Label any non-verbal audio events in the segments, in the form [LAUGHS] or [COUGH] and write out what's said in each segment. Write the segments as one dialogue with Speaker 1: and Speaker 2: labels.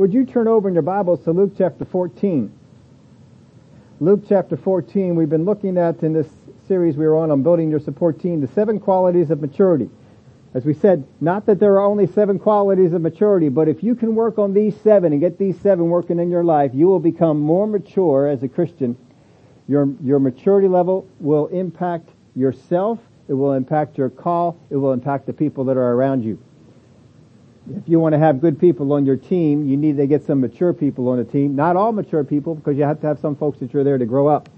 Speaker 1: Would you turn over in your Bibles to Luke chapter 14? Luke chapter 14, we've been looking at in this series we were on on building your support team, the seven qualities of maturity. As we said, not that there are only seven qualities of maturity, but if you can work on these seven and get these seven working in your life, you will become more mature as a Christian. Your, your maturity level will impact yourself, it will impact your call, it will impact the people that are around you. If you want to have good people on your team, you need to get some mature people on the team. Not all mature people, because you have to have some folks that you're there to grow up.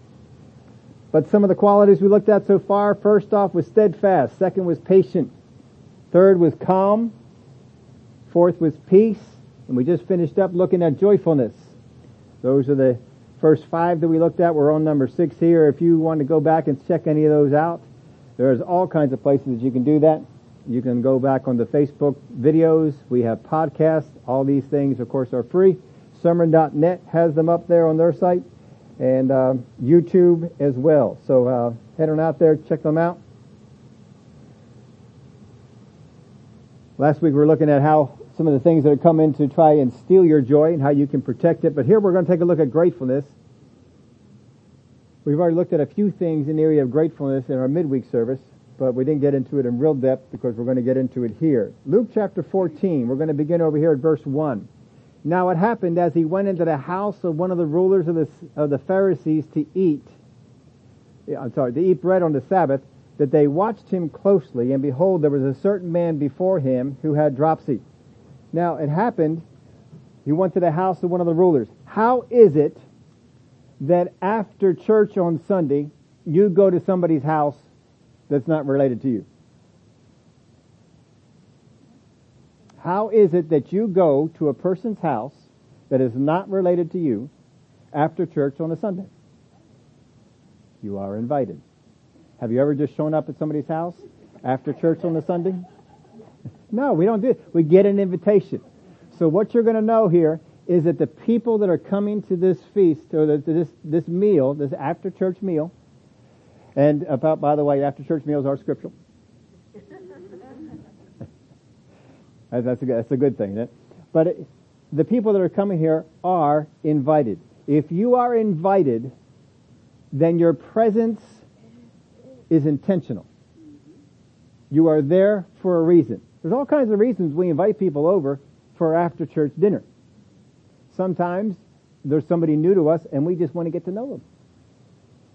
Speaker 1: But some of the qualities we looked at so far, first off was steadfast, second was patient, third was calm, fourth was peace, and we just finished up looking at joyfulness. Those are the first five that we looked at. We're on number six here. If you want to go back and check any of those out, there's all kinds of places that you can do that. You can go back on the Facebook videos. We have podcasts. All these things, of course, are free. Sermon.net has them up there on their site and uh, YouTube as well. So uh, head on out there, check them out. Last week we were looking at how some of the things that have come in to try and steal your joy and how you can protect it. But here we're going to take a look at gratefulness. We've already looked at a few things in the area of gratefulness in our midweek service but we didn't get into it in real depth because we're going to get into it here. Luke chapter 14, we're going to begin over here at verse 1. Now it happened as he went into the house of one of the rulers of the, of the Pharisees to eat, I'm sorry, to eat bread on the Sabbath, that they watched him closely, and behold, there was a certain man before him who had dropsy. Now it happened, he went to the house of one of the rulers. How is it that after church on Sunday, you go to somebody's house that's not related to you? How is it that you go to a person's house that is not related to you after church on a Sunday? You are invited. Have you ever just shown up at somebody's house after church on a Sunday? No, we don't do it. We get an invitation. So what you're going to know here is that the people that are coming to this feast or this this meal, this after church meal, and about, by the way, after church meals are scriptural. [LAUGHS] that's, a, that's a good thing, isn't it? But it, the people that are coming here are invited. If you are invited, then your presence is intentional. You are there for a reason. There's all kinds of reasons we invite people over for after church dinner. Sometimes there's somebody new to us and we just want to get to know them.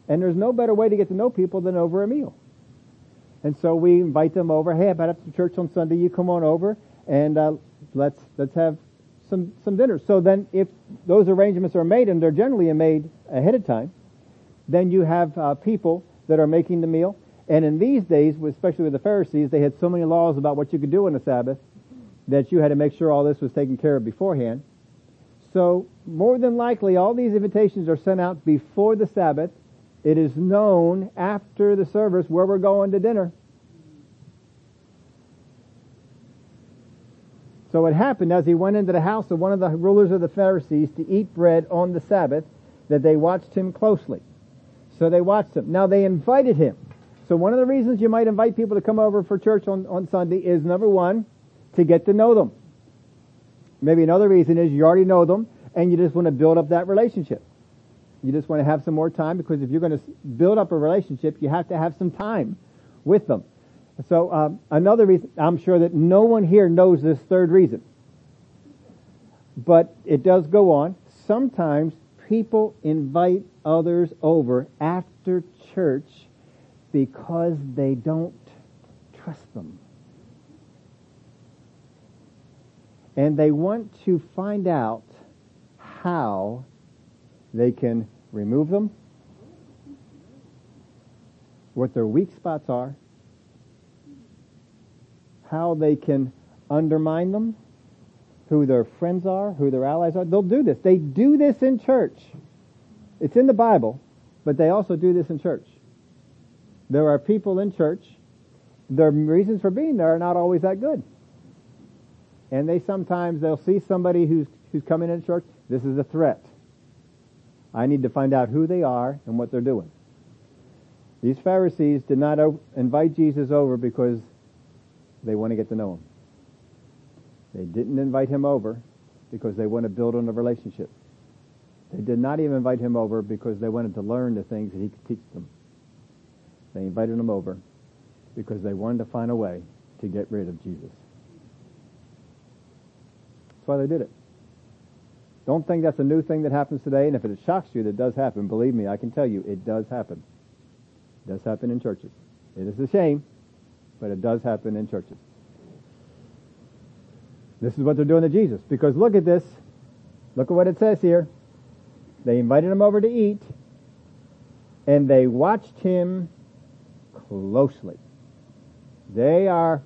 Speaker 1: And there's no better way to get to know people than over a meal. And so we invite them over. Hey, about after church on Sunday, you come on over and uh, let's let's have some some dinner. So then, if those arrangements are made, and they're generally made ahead of time, then you have uh, people that are making the meal. And in these days, especially with the Pharisees, they had so many laws about what you could do on the Sabbath that you had to make sure all this was taken care of beforehand. So more than likely, all these invitations are sent out before the Sabbath it is known after the service where we're going to dinner. So it happened as he went into the house of one of the rulers of the Pharisees to eat bread on the Sabbath that they watched him closely. So they watched him. Now they invited him. So one of the reasons you might invite people to come over for church on, on Sunday is number one, to get to know them. Maybe another reason is you already know them and you just want to build up that relationship. You just want to have some more time because if you're going to build up a relationship, you have to have some time with them. So um, another reason, I'm sure that no one here knows this third reason, but it does go on. Sometimes people invite others over after church because they don't trust them. And they want to find out how they can remove them, what their weak spots are, how they can undermine them, who their friends are, who their allies are. They'll do this. They do this in church. It's in the Bible, but they also do this in church. There are people in church, their reasons for being there are not always that good. And they sometimes, they'll see somebody who's, who's coming in church, this is a threat. I need to find out who they are and what they're doing. These Pharisees did not invite Jesus over because they want to get to know him. They didn't invite him over because they want to build on a relationship. They did not even invite him over because they wanted to learn the things that he could teach them. They invited him over because they wanted to find a way to get rid of Jesus. That's why they did it. Don't think that's a new thing that happens today, and if it shocks you that does happen, believe me, I can tell you it does happen. It does happen in churches. It is a shame, but it does happen in churches. This is what they're doing to Jesus. Because look at this. Look at what it says here. They invited him over to eat, and they watched him closely. They are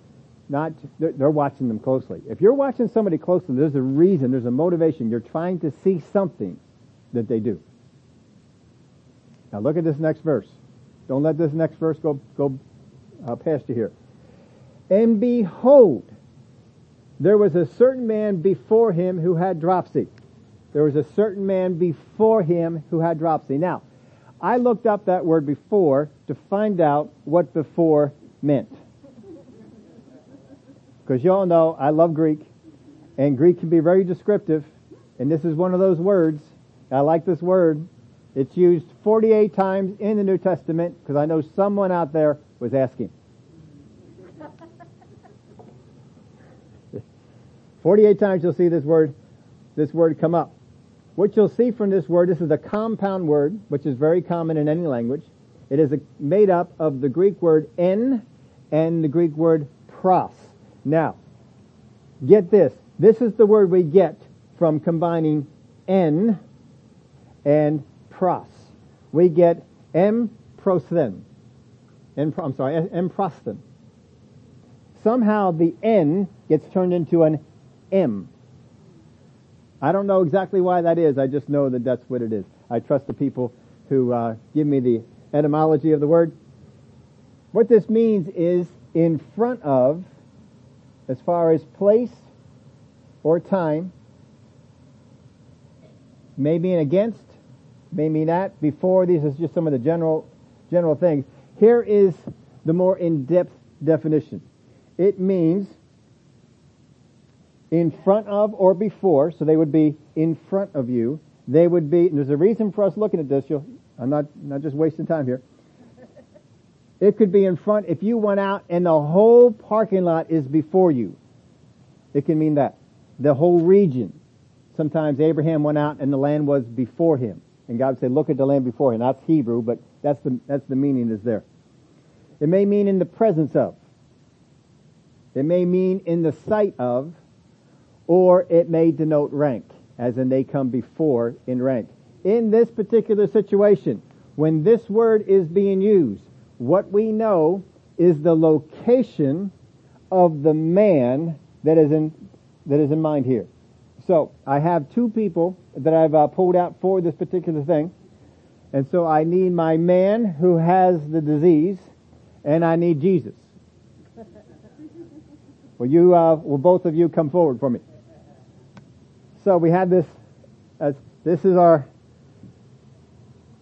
Speaker 1: not, they're, they're watching them closely. If you're watching somebody closely, there's a reason, there's a motivation. You're trying to see something that they do. Now look at this next verse. Don't let this next verse go, go uh, past you here. And behold, there was a certain man before him who had dropsy. There was a certain man before him who had dropsy. Now, I looked up that word before to find out what before meant. Because you all know I love Greek, and Greek can be very descriptive, and this is one of those words. I like this word. It's used 48 times in the New Testament because I know someone out there was asking. [LAUGHS] 48 times you'll see this word, this word come up. What you'll see from this word, this is a compound word, which is very common in any language. It is made up of the Greek word en and the Greek word pros. Now, get this. This is the word we get from combining en and pros. We get em prosden. En, I'm sorry, em prosden. Somehow the n gets turned into an M. I don't know exactly why that is. I just know that that's what it is. I trust the people who uh, give me the etymology of the word. What this means is in front of, as far as place or time, may mean against, may mean at, before. These are just some of the general, general things. Here is the more in-depth definition. It means in front of or before, so they would be in front of you. They would be, there's a reason for us looking at this. You'll, I'm not, not just wasting time here. It could be in front if you went out and the whole parking lot is before you. It can mean that. The whole region. Sometimes Abraham went out and the land was before him. And God said, look at the land before him. That's Hebrew, but that's the, that's the meaning is there. It may mean in the presence of. It may mean in the sight of or it may denote rank, as in they come before in rank. In this particular situation, when this word is being used, what we know is the location of the man that is in, that is in mind here. So, I have two people that I've uh, pulled out for this particular thing. And so I need my man who has the disease, and I need Jesus. Will you, uh, will both of you come forward for me? So we had this, as this is our,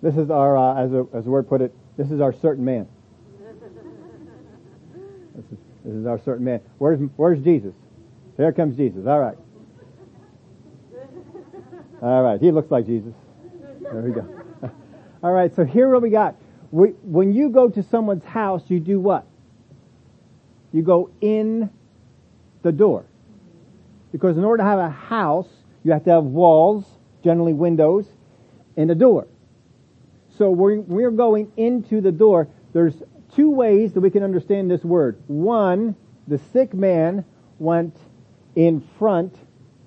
Speaker 1: this is our, uh, as, a, as the word put it, this is our certain man. This is, this is our certain man. Where's, where's Jesus? Here comes Jesus. All right. All right. He looks like Jesus. There we go. [LAUGHS] All right. So here what we got. We, when you go to someone's house, you do what? You go in the door. Because in order to have a house, you have to have walls, generally windows, and a door. So we're, we're going into the door. There's two ways that we can understand this word. One, the sick man went in front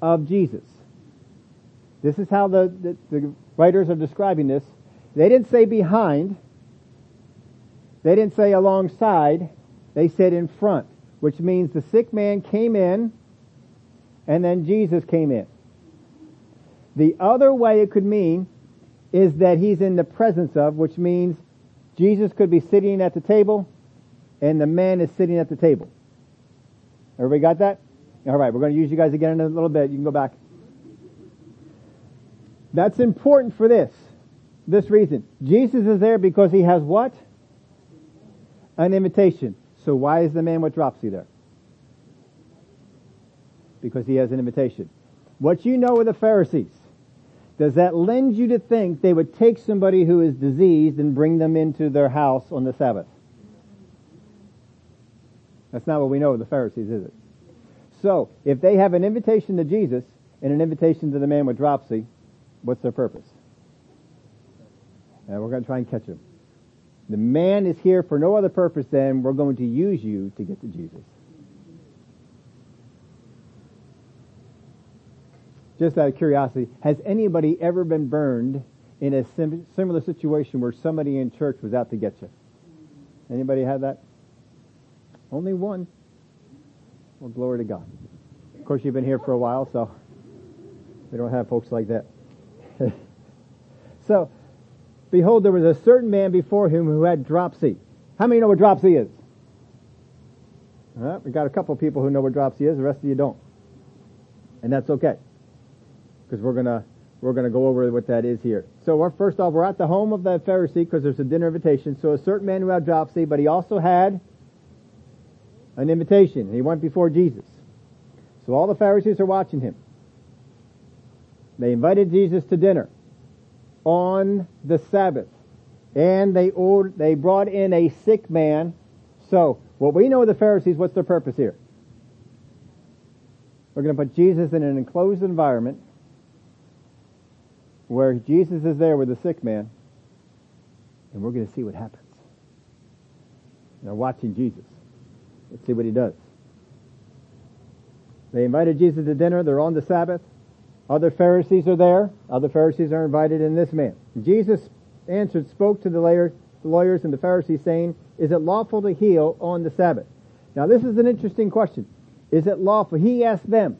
Speaker 1: of Jesus. This is how the, the, the writers are describing this. They didn't say behind. They didn't say alongside. They said in front, which means the sick man came in and then Jesus came in. The other way it could mean is that he's in the presence of, which means Jesus could be sitting at the table and the man is sitting at the table. Everybody got that? All right, we're going to use you guys again in a little bit. You can go back. That's important for this, this reason. Jesus is there because he has what? An invitation. So why is the man with dropsy there? Because he has an invitation. what you know of the Pharisees, does that lend you to think they would take somebody who is diseased and bring them into their house on the Sabbath? That's not what we know of the Pharisees, is it? So, if they have an invitation to Jesus and an invitation to the man with dropsy, what's their purpose? And we're going to try and catch him. The man is here for no other purpose than we're going to use you to get to Jesus. Just out of curiosity, has anybody ever been burned in a sim- similar situation where somebody in church was out to get you? Anybody had that? Only one. Well, glory to God. Of course, you've been here for a while, so we don't have folks like that. [LAUGHS] so, behold, there was a certain man before him who had dropsy. How many know what dropsy is? All right, we got a couple people who know what dropsy is. The rest of you don't, and that's okay, because we're gonna we're gonna go over what that is here. So, we're, first off, we're at the home of the Pharisee because there's a dinner invitation. So, a certain man who had dropsy, but he also had an invitation, he went before Jesus. So all the Pharisees are watching him. They invited Jesus to dinner on the Sabbath. And they ordered, they brought in a sick man. So, what we know of the Pharisees, what's their purpose here? We're going to put Jesus in an enclosed environment where Jesus is there with the sick man, and we're going to see what happens. They're watching Jesus. Let's see what he does. They invited Jesus to dinner. They're on the Sabbath. Other Pharisees are there. Other Pharisees are invited in this man. Jesus answered, spoke to the lawyers and the Pharisees saying, is it lawful to heal on the Sabbath? Now this is an interesting question. Is it lawful? He asked them,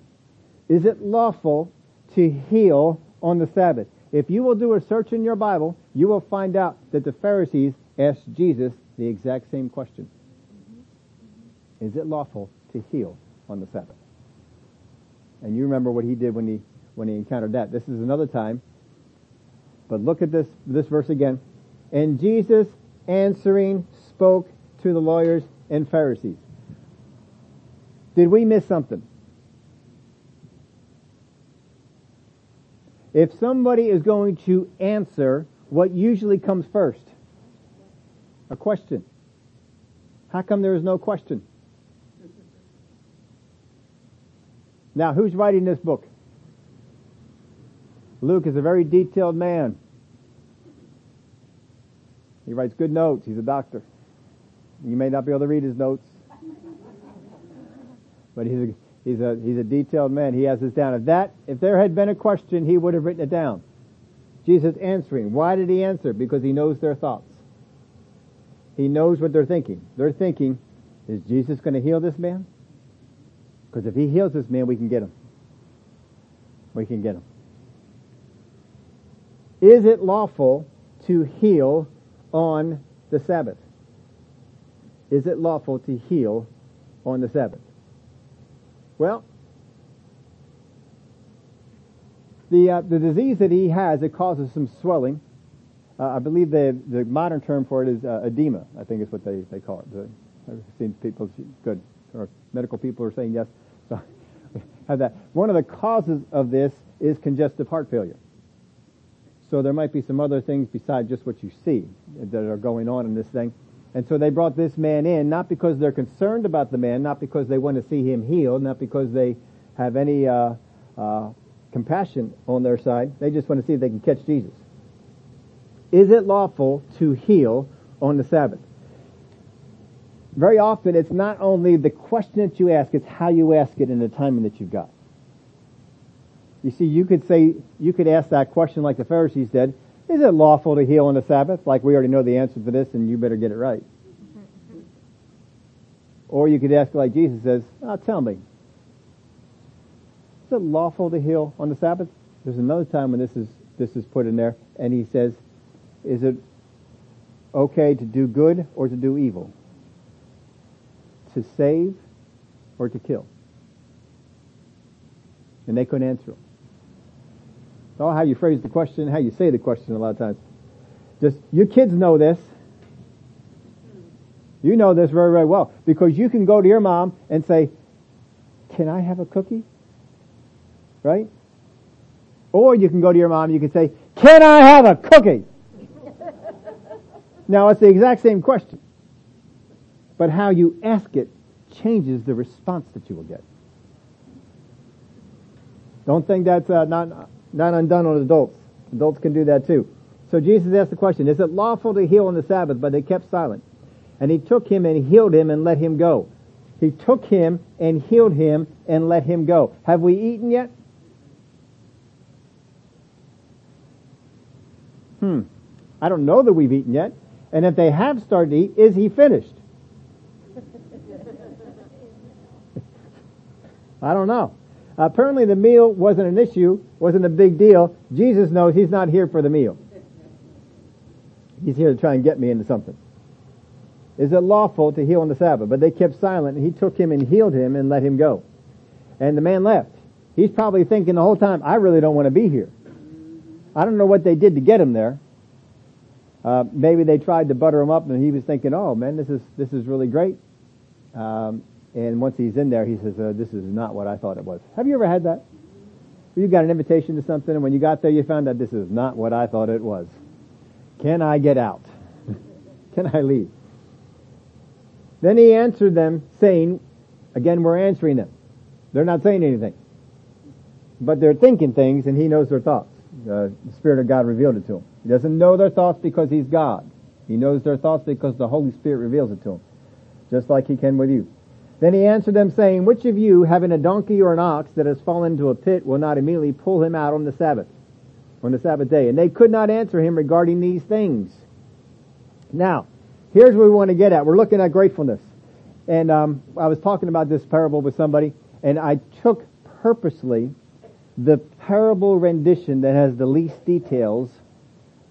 Speaker 1: is it lawful to heal on the Sabbath? If you will do a search in your Bible, you will find out that the Pharisees asked Jesus the exact same question. Is it lawful to heal on the Sabbath? And you remember what he did when he, when he encountered that. This is another time. But look at this, this verse again. And Jesus answering spoke to the lawyers and Pharisees. Did we miss something? If somebody is going to answer, what usually comes first? A question. How come there is no question? Now, who's writing this book? Luke is a very detailed man. He writes good notes. He's a doctor. You may not be able to read his notes, but he's a, he's a, he's a detailed man. He has this down. If that, if there had been a question, he would have written it down. Jesus answering. Why did he answer? Because he knows their thoughts. He knows what they're thinking. They're thinking, is Jesus going to heal this man? Because if he heals this man, we can get him. We can get him. Is it lawful to heal on the Sabbath? Is it lawful to heal on the Sabbath? Well, the uh, the disease that he has it causes some swelling. Uh, I believe the the modern term for it is uh, edema. I think is what they they call it. I've seen people good or medical people are saying yes. So [LAUGHS] have that. One of the causes of this is congestive heart failure. So there might be some other things besides just what you see that are going on in this thing. And so they brought this man in, not because they're concerned about the man, not because they want to see him healed, not because they have any uh, uh, compassion on their side. They just want to see if they can catch Jesus. Is it lawful to heal on the Sabbath? very often it's not only the question that you ask, it's how you ask it in the timing that you've got. You see, you could say, you could ask that question like the Pharisees did, is it lawful to heal on the Sabbath? Like we already know the answer to this and you better get it right. Or you could ask like Jesus says, oh, tell me, is it lawful to heal on the Sabbath? There's another time when this is, this is put in there and he says, is it okay to do good or to do evil? to save or to kill? And they couldn't answer them. It's all how you phrase the question, how you say the question a lot of times. Just, your kids know this. You know this very, very well. Because you can go to your mom and say, can I have a cookie? Right? Or you can go to your mom, and you can say, can I have a cookie? [LAUGHS] now it's the exact same question. But how you ask it changes the response that you will get. Don't think that's uh, not, not undone on adults. Adults can do that too. So Jesus asked the question, is it lawful to heal on the Sabbath? But they kept silent. And he took him and healed him and let him go. He took him and healed him and let him go. Have we eaten yet? Hmm. I don't know that we've eaten yet. And if they have started to eat, is he finished? [LAUGHS] I don't know. Apparently the meal wasn't an issue, wasn't a big deal. Jesus knows he's not here for the meal. He's here to try and get me into something. Is it lawful to heal on the Sabbath? But they kept silent and he took him and healed him and let him go. And the man left. He's probably thinking the whole time, I really don't want to be here. I don't know what they did to get him there. Uh, maybe they tried to butter him up and he was thinking, oh man, this is, this is really great. Um, and once he's in there, he says, uh, this is not what I thought it was. Have you ever had that? You got an invitation to something and when you got there you found out this is not what I thought it was. Can I get out? [LAUGHS] Can I leave? Then he answered them saying, again we're answering them. They're not saying anything. But they're thinking things and he knows their thoughts. Uh, the Spirit of God revealed it to him. He doesn't know their thoughts because he's God. He knows their thoughts because the Holy Spirit reveals it to him. Just like he can with you. Then he answered them saying, Which of you, having a donkey or an ox that has fallen into a pit, will not immediately pull him out on the Sabbath? On the Sabbath day. And they could not answer him regarding these things. Now, here's what we want to get at. We're looking at gratefulness. And um, I was talking about this parable with somebody, and I took purposely the parable rendition that has the least details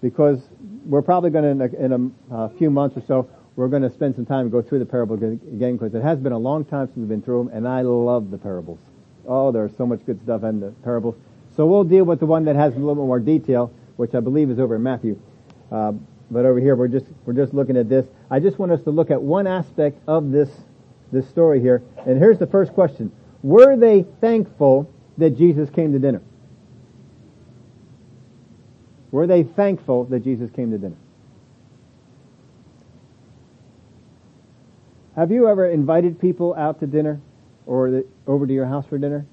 Speaker 1: because we're probably going to, in a, in a uh, few months or so, we're going to spend some time and go through the parable again because it has been a long time since we've been through them, and I love the parables. Oh, there's so much good stuff in the parables. So we'll deal with the one that has a little bit more detail, which I believe is over in Matthew. Uh, but over here, we're just we're just looking at this. I just want us to look at one aspect of this this story here. And here's the first question: Were they thankful that Jesus came to dinner? Were they thankful that Jesus came to dinner? Have you ever invited people out to dinner or the, over to your house for dinner?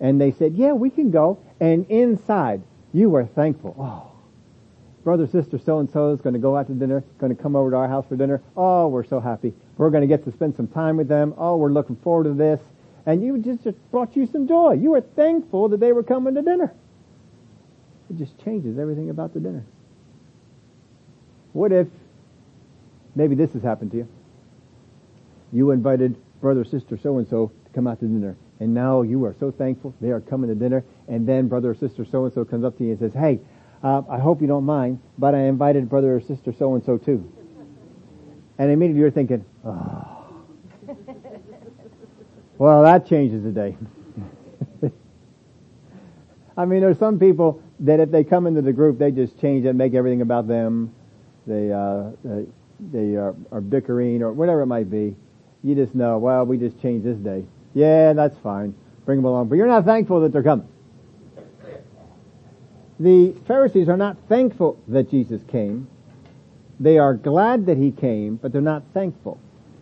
Speaker 1: And they said, yeah, we can go. And inside, you were thankful. Oh, brother, sister, so and so is going to go out to dinner, going to come over to our house for dinner. Oh, we're so happy. We're going to get to spend some time with them. Oh, we're looking forward to this. And you just, just brought you some joy. You were thankful that they were coming to dinner. It just changes everything about the dinner. What if maybe this has happened to you? You invited brother, sister, so and so to come out to dinner. And now you are so thankful they are coming to dinner. And then brother or sister so and so comes up to you and says, Hey, uh, I hope you don't mind, but I invited brother or sister so and so too. And immediately you're thinking, Oh. [LAUGHS] well, that changes the day. [LAUGHS] I mean, there's some people that if they come into the group, they just change it, make everything about them. They uh, they, they are, are bickering or whatever it might be. You just know, well, we just changed this day. Yeah, that's fine. Bring them along. But you're not thankful that they're coming. The Pharisees are not thankful that Jesus came. They are glad that he came, but they're not thankful.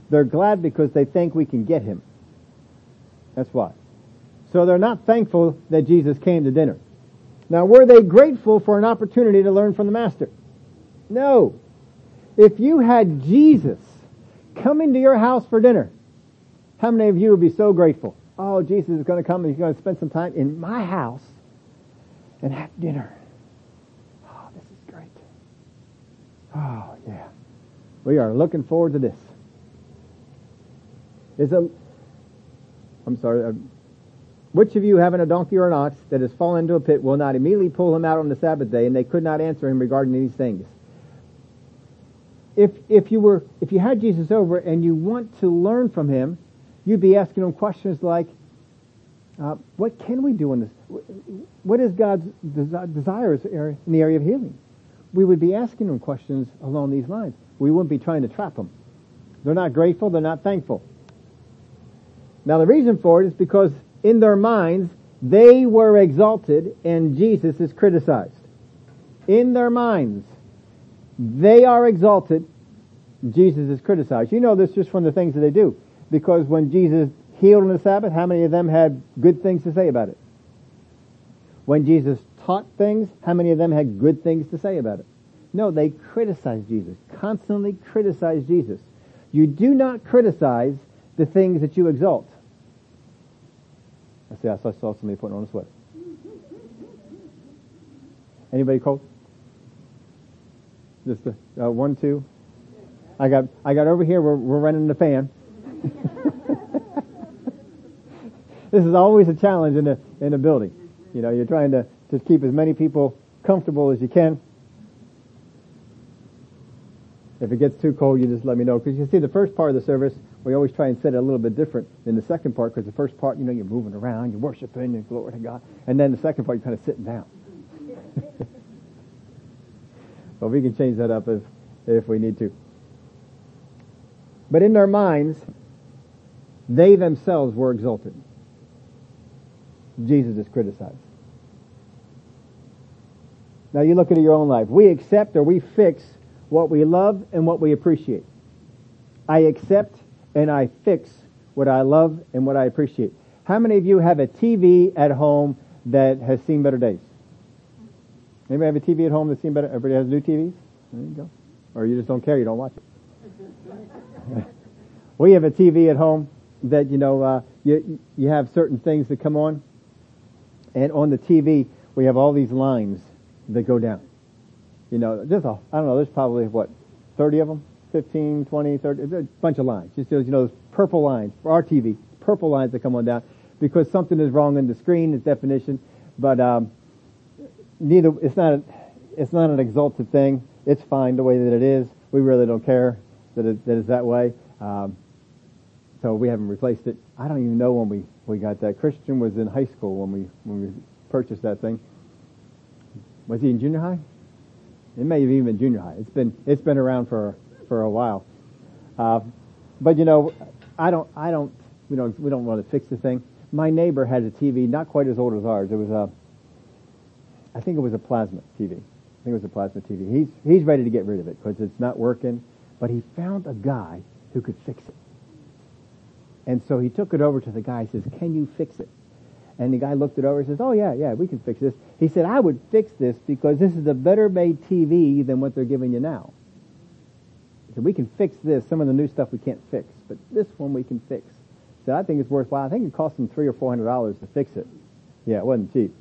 Speaker 1: They're glad because they think we can get him. That's why. So they're not thankful that Jesus came to dinner. Now, were they grateful for an opportunity to learn from the Master? No. If you had Jesus coming to your house for dinner, how many of you would be so grateful? Oh, Jesus is going to come and he's going to spend some time in my house and have dinner. Oh, this is great. Oh, yeah. We are looking forward to this. Is a, I'm sorry, uh, which of you having a donkey or an ox that has fallen into a pit will not immediately pull him out on the Sabbath day? And they could not answer him regarding these things if if you were if you had Jesus over and you want to learn from him, you'd be asking him questions like, uh, "What can we do in this? What is God's desi- desires in the area of healing?" We would be asking him questions along these lines. We wouldn't be trying to trap them. They're not grateful. They're not thankful. Now the reason for it is because in their minds They were exalted and Jesus is criticized. In their minds, they are exalted, Jesus is criticized. You know this just from the things that they do. Because when Jesus healed on the Sabbath, how many of them had good things to say about it? When Jesus taught things, how many of them had good things to say about it? No, they criticized Jesus, constantly criticized Jesus. You do not criticize the things that you exalt. I see, I saw somebody putting on a sweater. Anybody cold? Just a, uh, one, two. I got, I got over here. We're, we're running the fan. [LAUGHS] this is always a challenge in a in a building. You know, you're trying to to keep as many people comfortable as you can. If it gets too cold, you just let me know. Because you see, the first part of the service, we always try and set it a little bit different than the second part. Because the first part, you know, you're moving around, you're worshiping, and glory to God. And then the second part, you're kind of sitting down. [LAUGHS] but we can change that up if if we need to. But in their minds, they themselves were exalted. Jesus is criticized. Now you look at your own life. We accept or we fix what we love and what we appreciate. I accept and I fix what I love and what I appreciate. How many of you have a TV at home that has seen better days? Anybody have a TV at home that's seen better? Everybody has new TVs? There you go. Or you just don't care, you don't watch it. [LAUGHS] we have a TV at home that, you know, uh, you, you have certain things that come on. And on the TV, we have all these lines that go down. You know, just a, I don't know, there's probably what, 30 of them? 15, 20, 30, a bunch of lines. Just, you know, those purple lines for our TV, purple lines that come on down because something is wrong in the screen, its definition, but, um, neither, it's not, a, it's not an exalted thing. It's fine the way that it is. We really don't care that, it, that it's that way. Um, so we haven't replaced it. I don't even know when we, we got that. Christian was in high school when we, when we purchased that thing. Was he in junior high? It may have even been junior high. It's been it's been around for for a while. Uh, but you know, I don't I don't we don't we don't want to fix the thing. My neighbor had a TV not quite as old as ours. It was a I think it was a plasma TV. I think it was a plasma TV. He's he's ready to get rid of it because it's not working. But he found a guy who could fix it. And so he took it over to the guy. He says, "Can you fix it?" And the guy looked it over and says, oh yeah, yeah, we can fix this. He said, I would fix this because this is a better made TV than what they're giving you now. He said, we can fix this. Some of the new stuff we can't fix, but this one we can fix. Said, I think it's worthwhile. I think it cost him three or four hundred dollars to fix it. Yeah, it wasn't cheap.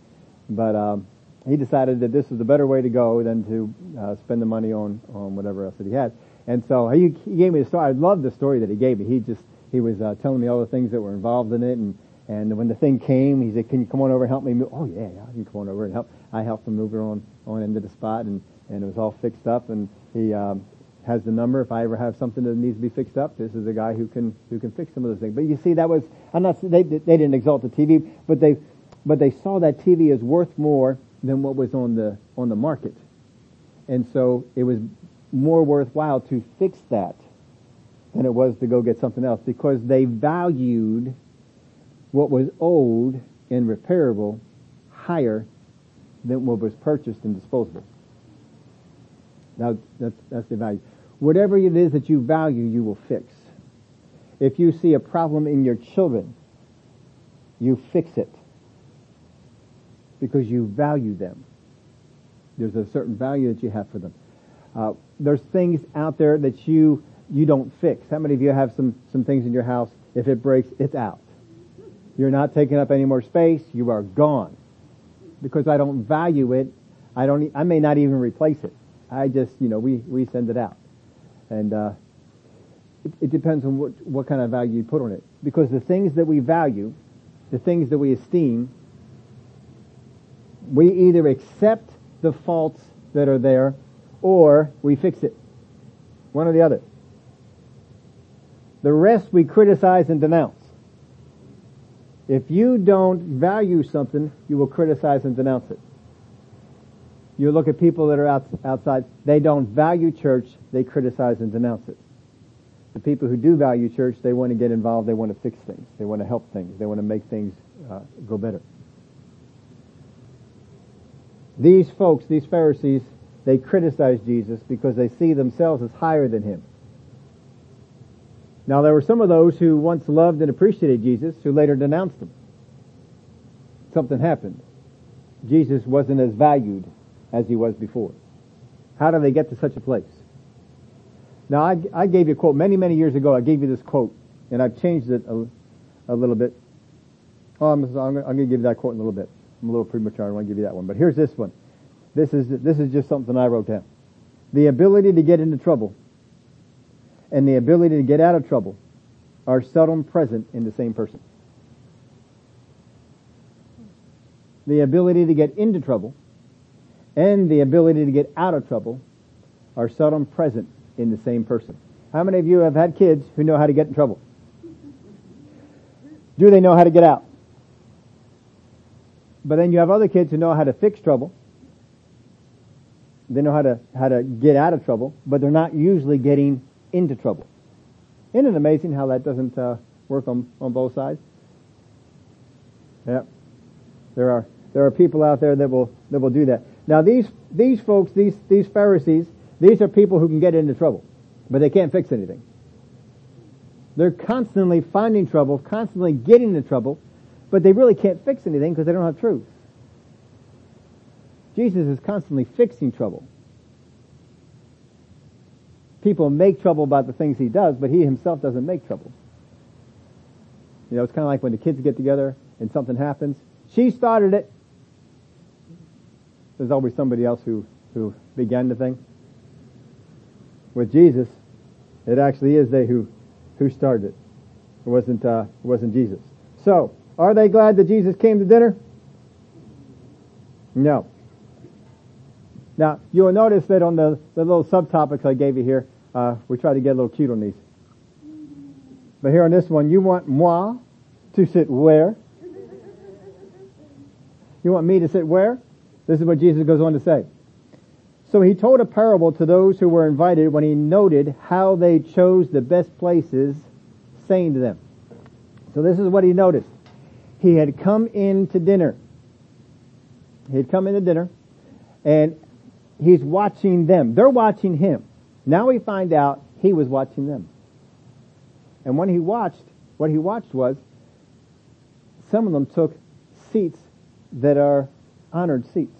Speaker 1: But, um, he decided that this was the better way to go than to uh, spend the money on, on whatever else that he had. And so he, he gave me the story. I love the story that he gave me. He just, he was uh, telling me all the things that were involved in it and and when the thing came, he said, "Can you come on over and help me move?" Oh yeah, yeah, I can come on over and help. I helped him move it on on into the spot, and and it was all fixed up. And he um, has the number. If I ever have something that needs to be fixed up, this is the guy who can who can fix some of those things. But you see, that was I'm not they they didn't exalt the TV, but they but they saw that TV as worth more than what was on the on the market, and so it was more worthwhile to fix that than it was to go get something else because they valued what was old and repairable higher than what was purchased and disposable. Now, that's, that's the value. Whatever it is that you value, you will fix. If you see a problem in your children, you fix it because you value them. There's a certain value that you have for them. Uh, there's things out there that you you don't fix. How many of you have some some things in your house? If it breaks, it's out. You're not taking up any more space. You are gone. Because I don't value it. I don't, I may not even replace it. I just, you know, we, we send it out. And, uh, it, it depends on what, what kind of value you put on it. Because the things that we value, the things that we esteem, we either accept the faults that are there or we fix it. One or the other. The rest we criticize and denounce. If you don't value something, you will criticize and denounce it. You look at people that are out, outside, they don't value church, they criticize and denounce it. The people who do value church, they want to get involved, they want to fix things, they want to help things, they want to make things uh, go better. These folks, these Pharisees, they criticize Jesus because they see themselves as higher than him. Now there were some of those who once loved and appreciated Jesus who later denounced him. Something happened. Jesus wasn't as valued as he was before. How do they get to such a place? Now I, I gave you a quote many, many years ago. I gave you this quote and I've changed it a, a little bit. Oh, I'm, I'm going to give you that quote in a little bit. I'm a little premature. I want to give you that one. But here's this one. This is, this is just something I wrote down. The ability to get into trouble and the ability to get out of trouble are seldom present in the same person. The ability to get into trouble and the ability to get out of trouble are seldom present in the same person. How many of you have had kids who know how to get in trouble? Do they know how to get out? But then you have other kids who know how to fix trouble. They know how to, how to get out of trouble, but they're not usually getting into trouble. Isn't it amazing how that doesn't uh, work on, on both sides? Yeah. There are, there are people out there that will, that will do that. Now these, these folks, these, these Pharisees, these are people who can get into trouble, but they can't fix anything. They're constantly finding trouble, constantly getting into trouble, but they really can't fix anything because they don't have truth. Jesus is constantly fixing trouble. People make trouble about the things he does, but he himself doesn't make trouble. You know, it's kind of like when the kids get together and something happens. She started it. There's always somebody else who, who began the thing. With Jesus, it actually is they who, who started it. It wasn't, uh, it wasn't Jesus. So, are they glad that Jesus came to dinner? No. Now, you'll notice that on the, the little subtopics I gave you here, uh, we try to get a little cute on these. But here on this one, you want moi to sit where? You want me to sit where? This is what Jesus goes on to say. So he told a parable to those who were invited when he noted how they chose the best places, saying to them. So this is what he noticed. He had come in to dinner. He had come in to dinner and he's watching them. They're watching him. Now we find out he was watching them. And when he watched, what he watched was some of them took seats that are honored seats.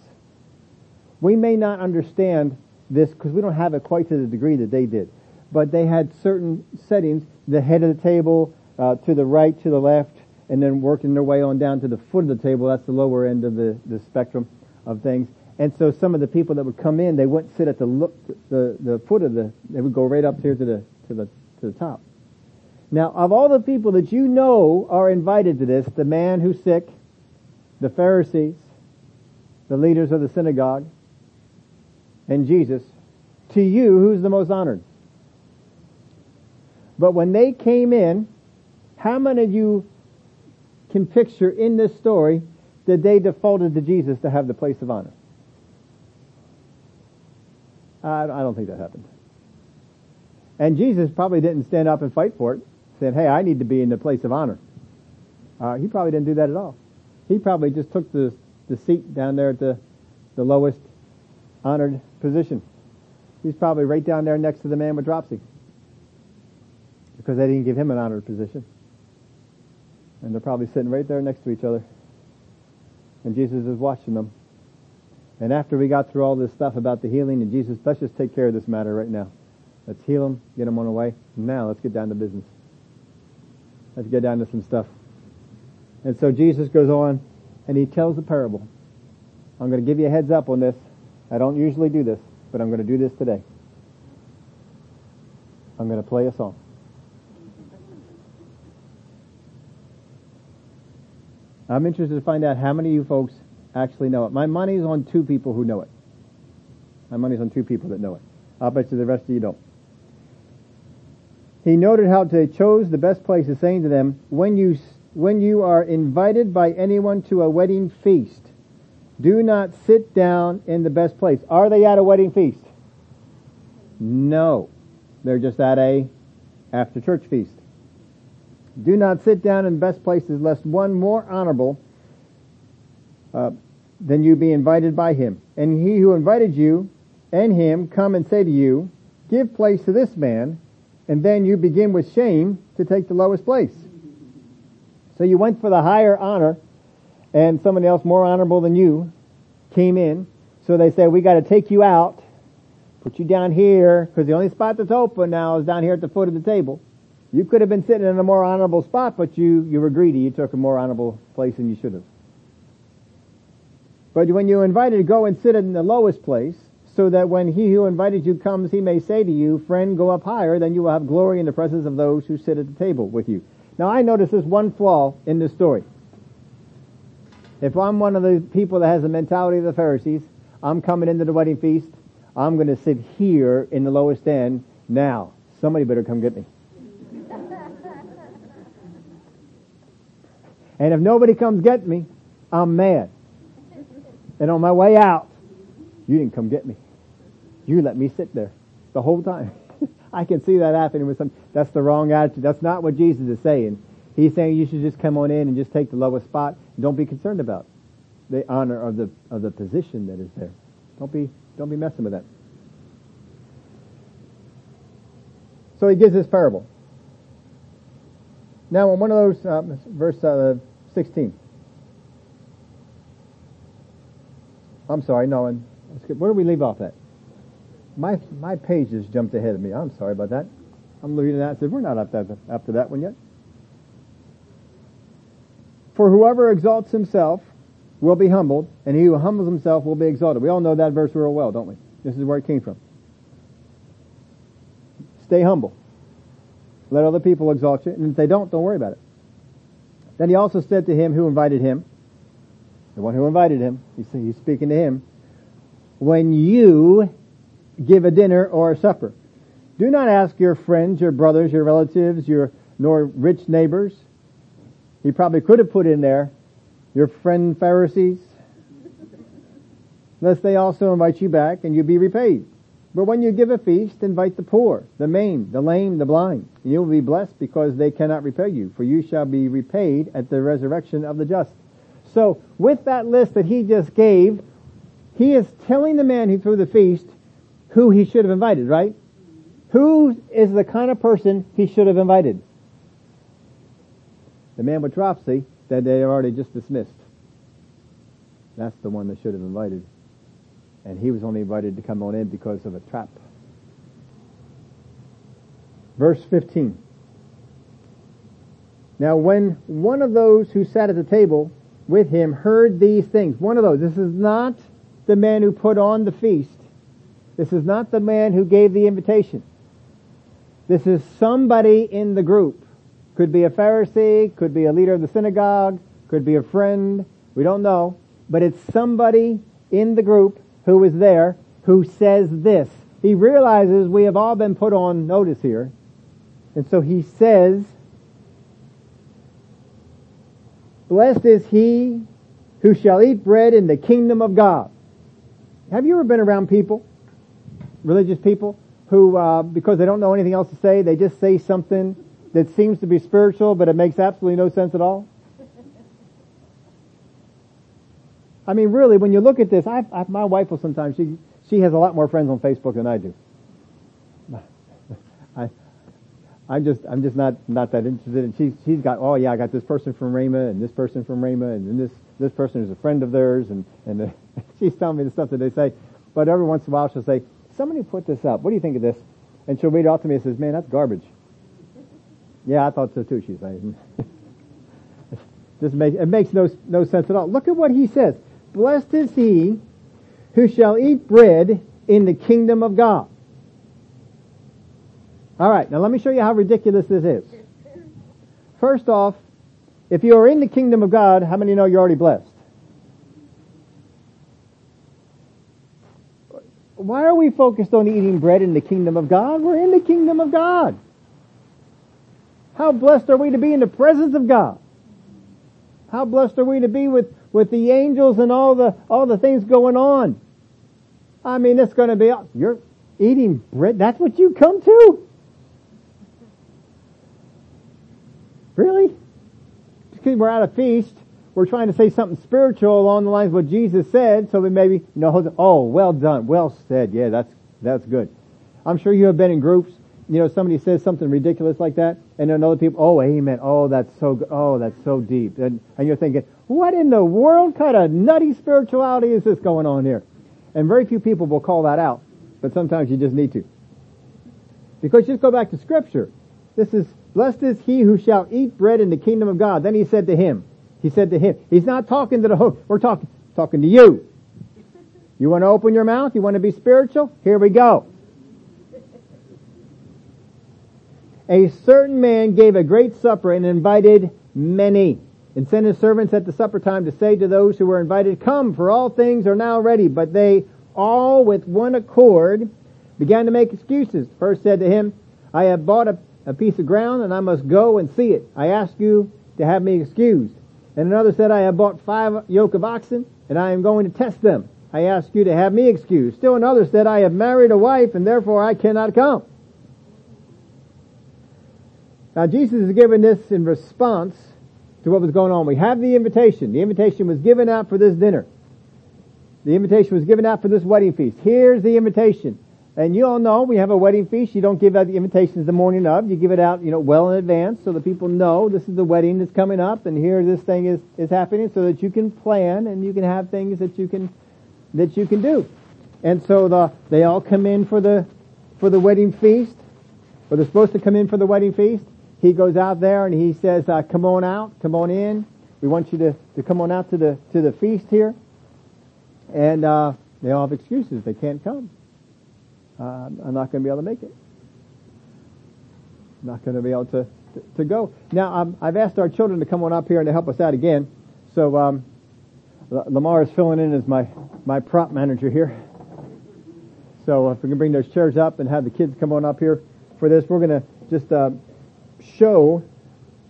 Speaker 1: We may not understand this because we don't have it quite to the degree that they did. But they had certain settings, the head of the table, uh, to the right, to the left, and then working their way on down to the foot of the table. That's the lower end of the, the spectrum of things. And so some of the people that would come in, they wouldn't sit at the look, the, the foot of the, they would go right up here to the, to the, to the top. Now, of all the people that you know are invited to this, the man who's sick, the Pharisees, the leaders of the synagogue, and Jesus, to you, who's the most honored? But when they came in, how many of you can picture in this story that they defaulted to Jesus to have the place of honor? I don't think that happened. And Jesus probably didn't stand up and fight for it, saying, hey, I need to be in the place of honor. Uh, he probably didn't do that at all. He probably just took the, the seat down there at the, the lowest honored position. He's probably right down there next to the man with dropsy. Because they didn't give him an honored position. And they're probably sitting right there next to each other. And Jesus is watching them. And after we got through all this stuff about the healing and Jesus, let's just take care of this matter right now. Let's heal them, get them on the way. Now let's get down to business. Let's get down to some stuff. And so Jesus goes on and he tells the parable. I'm going to give you a heads up on this. I don't usually do this, but I'm going to do this today. I'm going to play a song. I'm interested to find out how many of you folks actually know it. My money's on two people who know it. My money's on two people that know it. I'll bet you the rest of you don't. He noted how they chose the best places, saying to them, when you, when you are invited by anyone to a wedding feast, do not sit down in the best place. Are they at a wedding feast? No. They're just at a after church feast. Do not sit down in best places lest one more honorable uh, then you be invited by him. And he who invited you and him come and say to you, give place to this man, and then you begin with shame to take the lowest place. So you went for the higher honor, and somebody else more honorable than you came in. So they said, we got to take you out, put you down here, because the only spot that's open now is down here at the foot of the table. You could have been sitting in a more honorable spot, but you, you were greedy. You took a more honorable place than you should have. But when you're invited to go and sit in the lowest place, so that when he who invited you comes, he may say to you, friend, go up higher, then you will have glory in the presence of those who sit at the table with you. Now I notice there's one flaw in this story. If I'm one of the people that has the mentality of the Pharisees, I'm coming into the wedding feast, I'm going to sit here in the lowest end. Now, somebody better come get me. And if nobody comes get me, I'm mad. And on my way out, you didn't come get me. You let me sit there the whole time. [LAUGHS] I can see that happening with some, that's the wrong attitude. That's not what Jesus is saying. He's saying you should just come on in and just take the lowest spot. Don't be concerned about the honor of the, of the position that is there. Don't be, don't be messing with that. So he gives this parable. Now in one of those, uh, verse uh, 16. I'm sorry, no, and where do we leave off at? My my page just jumped ahead of me. I'm sorry about that. I'm looking at that and said, we're not up that, after that one yet. For whoever exalts himself will be humbled, and he who humbles himself will be exalted. We all know that verse real well, don't we? This is where it came from. Stay humble. Let other people exalt you, and if they don't, don't worry about it. Then he also said to him who invited him, the one who invited him, he's speaking to him, when you give a dinner or a supper, do not ask your friends, your brothers, your relatives, your, nor rich neighbors. He probably could have put in there, your friend Pharisees, lest they also invite you back and you be repaid. But when you give a feast, invite the poor, the maimed, the lame, the blind. And you will be blessed because they cannot repay you, for you shall be repaid at the resurrection of the just. So with that list that he just gave, he is telling the man who threw the feast who he should have invited, right? Who is the kind of person he should have invited? The man with dropsy that they already just dismissed. That's the one they should have invited. And he was only invited to come on in because of a trap. Verse 15. Now when one of those who sat at the table with him heard these things. One of those. This is not the man who put on the feast. This is not the man who gave the invitation. This is somebody in the group. Could be a Pharisee, could be a leader of the synagogue, could be a friend. We don't know. But it's somebody in the group who is there who says this. He realizes we have all been put on notice here. And so he says, Blessed is he who shall eat bread in the kingdom of God. Have you ever been around people, religious people, who, uh, because they don't know anything else to say, they just say something that seems to be spiritual, but it makes absolutely no sense at all? I mean, really, when you look at this, I, I, my wife will sometimes, she, she has a lot more friends on Facebook than I do. [LAUGHS] I, I'm just I'm just not not that interested. And she's she's got oh yeah I got this person from Rhema and this person from Rhema and this this person is a friend of theirs and and uh, [LAUGHS] she's telling me the stuff that they say. But every once in a while she'll say somebody put this up. What do you think of this? And she'll read it off to me and says, man that's garbage. Yeah, I thought so too. She's saying. just make it makes no no sense at all. Look at what he says. Blessed is he who shall eat bread in the kingdom of God. All right, now let me show you how ridiculous this is. First off, if you are in the kingdom of God, how many know you're already blessed? Why are we focused on eating bread in the kingdom of God? We're in the kingdom of God. How blessed are we to be in the presence of God? How blessed are we to be with, with the angels and all the, all the things going on? I mean, it's going to be, you're eating bread. That's what you come to? Really? Because we're at a feast, we're trying to say something spiritual along the lines of what Jesus said, so we maybe, you know, oh, well done, well said, yeah, that's, that's good. I'm sure you have been in groups, you know, somebody says something ridiculous like that, and then other people, oh, amen, oh, that's so good, oh, that's so deep. And, and you're thinking, what in the world kind of nutty spirituality is this going on here? And very few people will call that out, but sometimes you just need to. Because just go back to scripture. This is, blessed is he who shall eat bread in the kingdom of God. Then he said to him, he said to him, he's not talking to the host, we're talking, talking to you. You want to open your mouth? You want to be spiritual? Here we go. A certain man gave a great supper and invited many and sent his servants at the supper time to say to those who were invited, come, for all things are now ready. But they all with one accord began to make excuses. First said to him, I have bought a, a piece of ground and I must go and see it. I ask you to have me excused. And another said, I have bought five yoke of oxen, and I am going to test them. I ask you to have me excused. Still another said, I have married a wife, and therefore I cannot come. Now Jesus is giving this in response to what was going on. We have the invitation. The invitation was given out for this dinner. The invitation was given out for this wedding feast. Here's the invitation. And you all know we have a wedding feast. You don't give out the invitations the morning of. You give it out, you know, well in advance so that people know this is the wedding that's coming up and here this thing is, is happening so that you can plan and you can have things that you can, that you can do. And so the, they all come in for the, for the wedding feast. Or they're supposed to come in for the wedding feast. He goes out there and he says, uh, come on out, come on in. We want you to, to come on out to the, to the feast here. And, uh, they all have excuses. They can't come uh, I'm not going to be able to make it. I'm not going to be able to, to, to go. Now, um, I've asked our children to come on up here and to help us out again. So, um, Lamar is filling in as my, my prop manager here. So if we can bring those chairs up and have the kids come on up here for this, we're going to just uh, show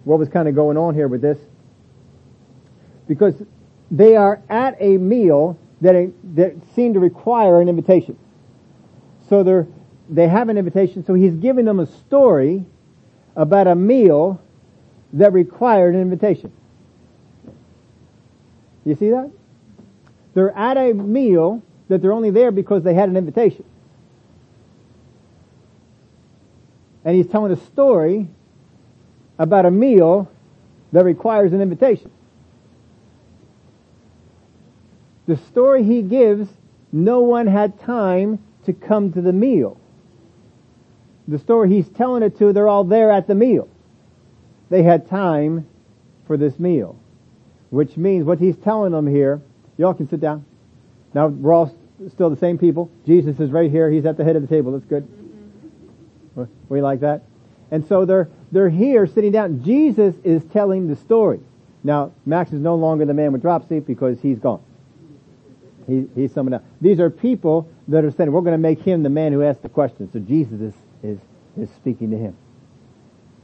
Speaker 1: what was kind of going on here with this. Because they are at a meal that, that seemed to require an invitation. So they're, they have an invitation. So he's giving them a story about a meal that required an invitation. You see that? They're at a meal that they're only there because they had an invitation. And he's telling a story about a meal that requires an invitation. The story he gives, no one had time to come to the meal. The story he's telling it to, they're all there at the meal. They had time for this meal. Which means what he's telling them here, y'all can sit down. Now we're all still the same people. Jesus is right here. He's at the head of the table. That's good. Mm-hmm. We like that. And so they're, they're here sitting down. Jesus is telling the story. Now, Max is no longer the man with dropsy because he's gone. He, he's someone else. These are people that are saying, we're going to make him the man who asked the question. So Jesus is, is, is speaking to him.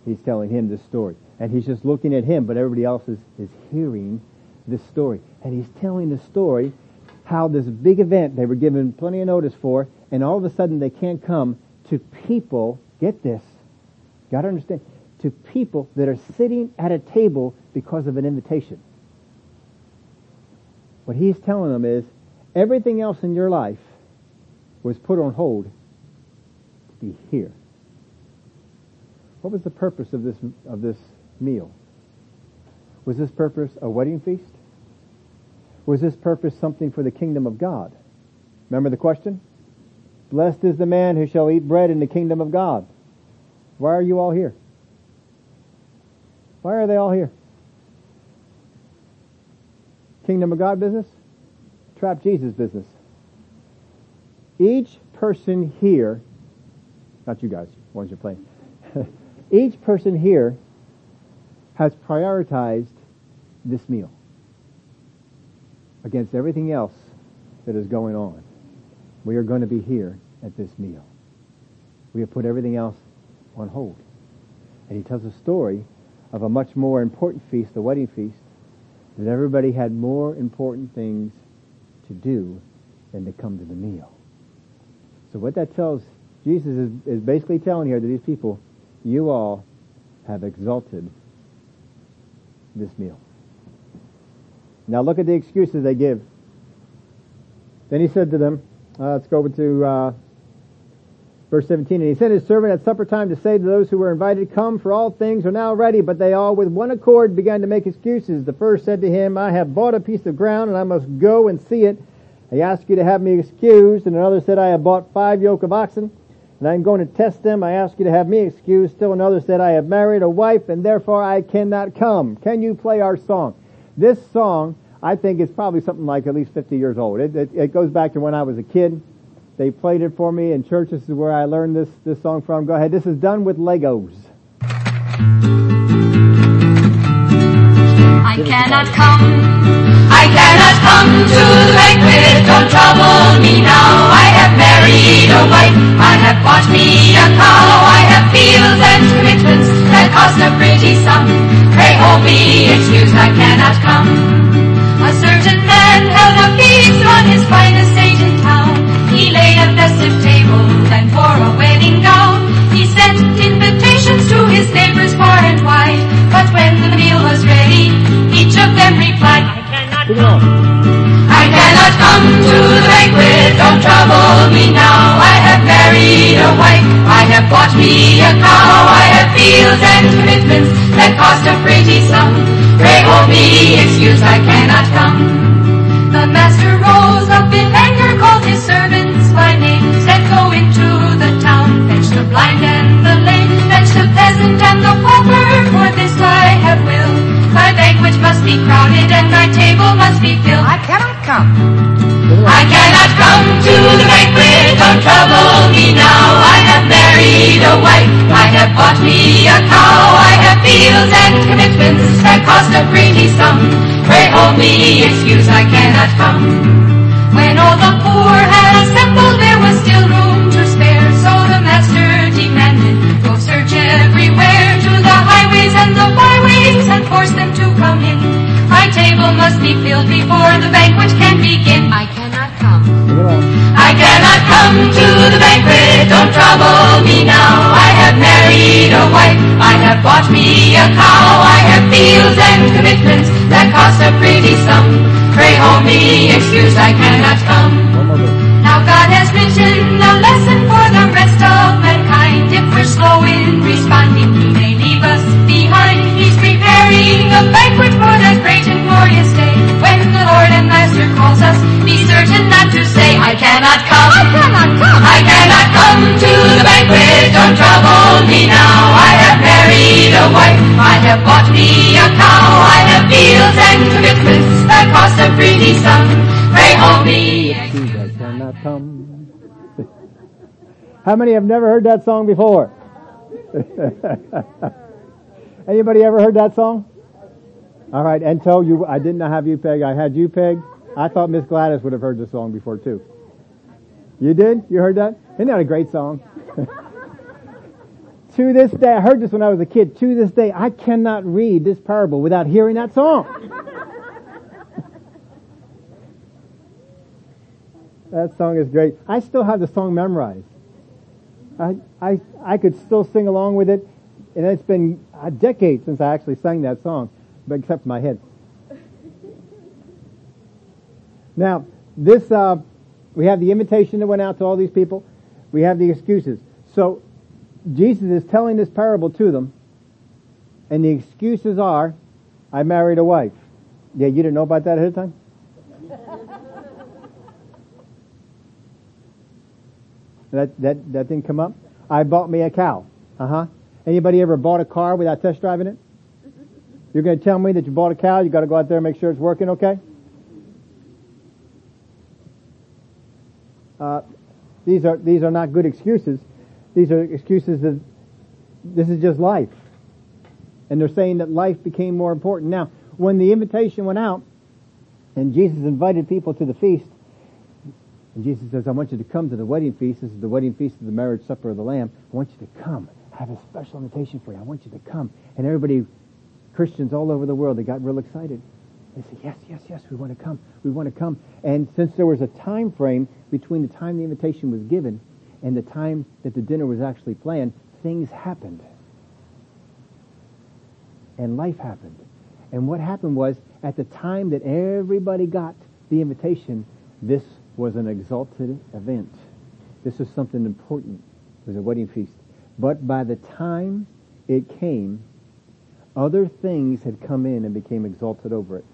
Speaker 1: He's telling him this story. And he's just looking at him, but everybody else is, is hearing this story. And he's telling the story how this big event they were given plenty of notice for, and all of a sudden they can't come to people, get this, gotta understand, to people that are sitting at a table because of an invitation. What he's telling them is, Everything else in your life was put on hold to be here. What was the purpose of this, of this meal? Was this purpose a wedding feast? Was this purpose something for the kingdom of God? Remember the question? Blessed is the man who shall eat bread in the kingdom of God. Why are you all here? Why are they all here? Kingdom of God business? trap Jesus business. Each person here, not you guys, ones you're playing, [LAUGHS] each person here has prioritized this meal against everything else that is going on. We are going to be here at this meal. We have put everything else on hold. And he tells a story of a much more important feast, the wedding feast, that everybody had more important things to do than to come to the meal. So what that tells, Jesus is, is basically telling here to these people, you all have exalted this meal. Now look at the excuses they give. Then he said to them, uh, let's go over to uh, verse 17. And he sent his servant at supper time to say to those who were invited, Come, for all things are now ready. But they all with one accord began to make excuses. The first said to him, I have bought a piece of ground and I must go and see it. I ask you to have me excused. And another said, I have bought five yoke of oxen and I'm going to test them. I ask you to have me excused. Still another said, I have married a wife and therefore I cannot come. Can you play our song? This song, I think, is probably something like at least 50 years old. It, it, it goes back to when I was a kid. They played it for me in church. This is where I learned this, this song from. Go ahead. This is done with Legos.
Speaker 2: I cannot come. I cannot come to the banquet. Don't trouble me now. I have married a wife. I have bought me a cow. Me I cannot come. The master rose up in anger, called his servants by name, said go into the town, fetch the blind and the lame, fetch the peasant and the pauper, for this I have will. My banquet must be crowded and my table must be filled. I cannot come. I cannot come to the banquet, don't trouble me now. I have married a wife, I have bought me a cow, I have fields and commitments that cost a pretty sum. Pray hold me excuse, I cannot come. When all the poor had assembled, there was still room to spare, so the master demanded, go search everywhere to the highways and the byways and force them to come in. My table must be filled before the banquet can begin. I I cannot come to the banquet, don't trouble me now. I have married a wife, I have bought me a cow, I have fields and commitments that cost a pretty sum. Pray hold me excuse, I cannot come. Now God has written a lesson for the rest of mankind. If we're slow in responding, He may leave us behind. He's preparing a banquet for that great and glorious day. When the Lord and Master calls us, be certain cannot come. I cannot come. I cannot come to the banquet. Don't trouble me now. I have married a wife. I have bought me a cow. I have fields and commitments that cost a pretty sum. Pray hold me.
Speaker 1: I cannot come. How many have never heard that song before? [LAUGHS] Anybody ever heard that song? All right, and tell you, I did not have you peg. I had you peg. I thought Miss Gladys would have heard this song before too. You did? You heard that? Isn't that a great song? [LAUGHS] to this day, I heard this when I was a kid. To this day, I cannot read this parable without hearing that song. [LAUGHS] that song is great. I still have the song memorized. I, I, I could still sing along with it, and it's been a decade since I actually sang that song, but except my head. Now, this, uh, we have the invitation that went out to all these people. We have the excuses. So, Jesus is telling this parable to them, and the excuses are, I married a wife. Yeah, you didn't know about that ahead of time? That, that, that didn't come up? I bought me a cow. Uh huh. Anybody ever bought a car without test driving it? You're going to tell me that you bought a cow, you got to go out there and make sure it's working okay? Uh, these are, these are not good excuses. These are excuses that this is just life. And they're saying that life became more important. Now, when the invitation went out, and Jesus invited people to the feast, and Jesus says, I want you to come to the wedding feast. This is the wedding feast of the marriage supper of the Lamb. I want you to come. I have a special invitation for you. I want you to come. And everybody, Christians all over the world, they got real excited. They said, yes, yes, yes, we want to come. We want to come. And since there was a time frame between the time the invitation was given and the time that the dinner was actually planned, things happened. And life happened. And what happened was, at the time that everybody got the invitation, this was an exalted event. This was something important. It was a wedding feast. But by the time it came, other things had come in and became exalted over it.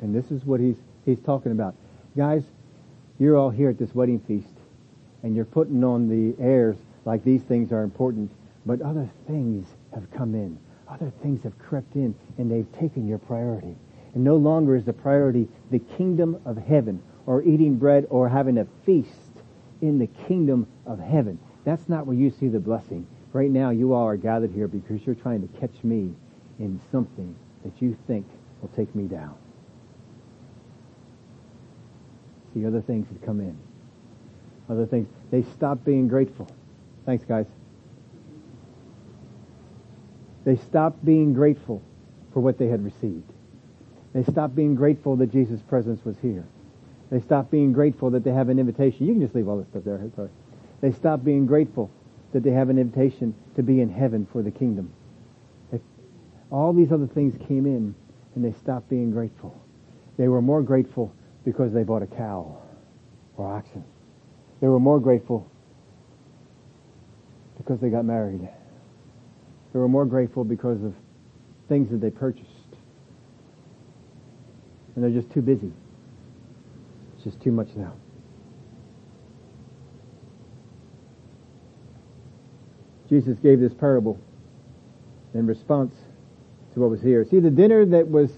Speaker 1: And this is what he's, he's talking about. Guys, you're all here at this wedding feast, and you're putting on the airs like these things are important, but other things have come in. Other things have crept in, and they've taken your priority. And no longer is the priority the kingdom of heaven, or eating bread, or having a feast in the kingdom of heaven. That's not where you see the blessing. Right now, you all are gathered here because you're trying to catch me in something that you think will take me down. See, other things have come in. Other things. They stopped being grateful. Thanks, guys. They stopped being grateful for what they had received. They stopped being grateful that Jesus' presence was here. They stopped being grateful that they have an invitation. You can just leave all this stuff there. Sorry. They stopped being grateful that they have an invitation to be in heaven for the kingdom. They, all these other things came in and they stopped being grateful. They were more grateful because they bought a cow or oxen. They were more grateful because they got married. They were more grateful because of things that they purchased. And they're just too busy. It's just too much now. Jesus gave this parable in response to what was here. See, the dinner that was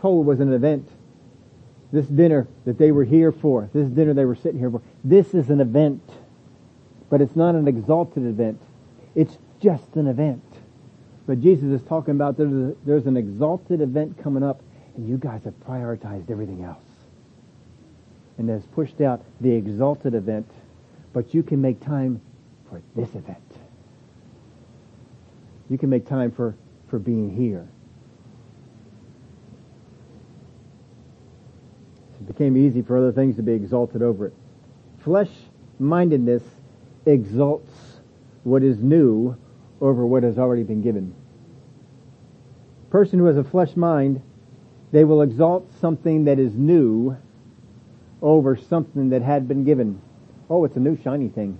Speaker 1: told was an event. This dinner that they were here for, this dinner they were sitting here for, this is an event. But it's not an exalted event. It's just an event. But Jesus is talking about there's, a, there's an exalted event coming up, and you guys have prioritized everything else. And has pushed out the exalted event, but you can make time for this event. You can make time for, for being here. Became easy for other things to be exalted over it. Flesh mindedness exalts what is new over what has already been given. Person who has a flesh mind, they will exalt something that is new over something that had been given. Oh, it's a new shiny thing.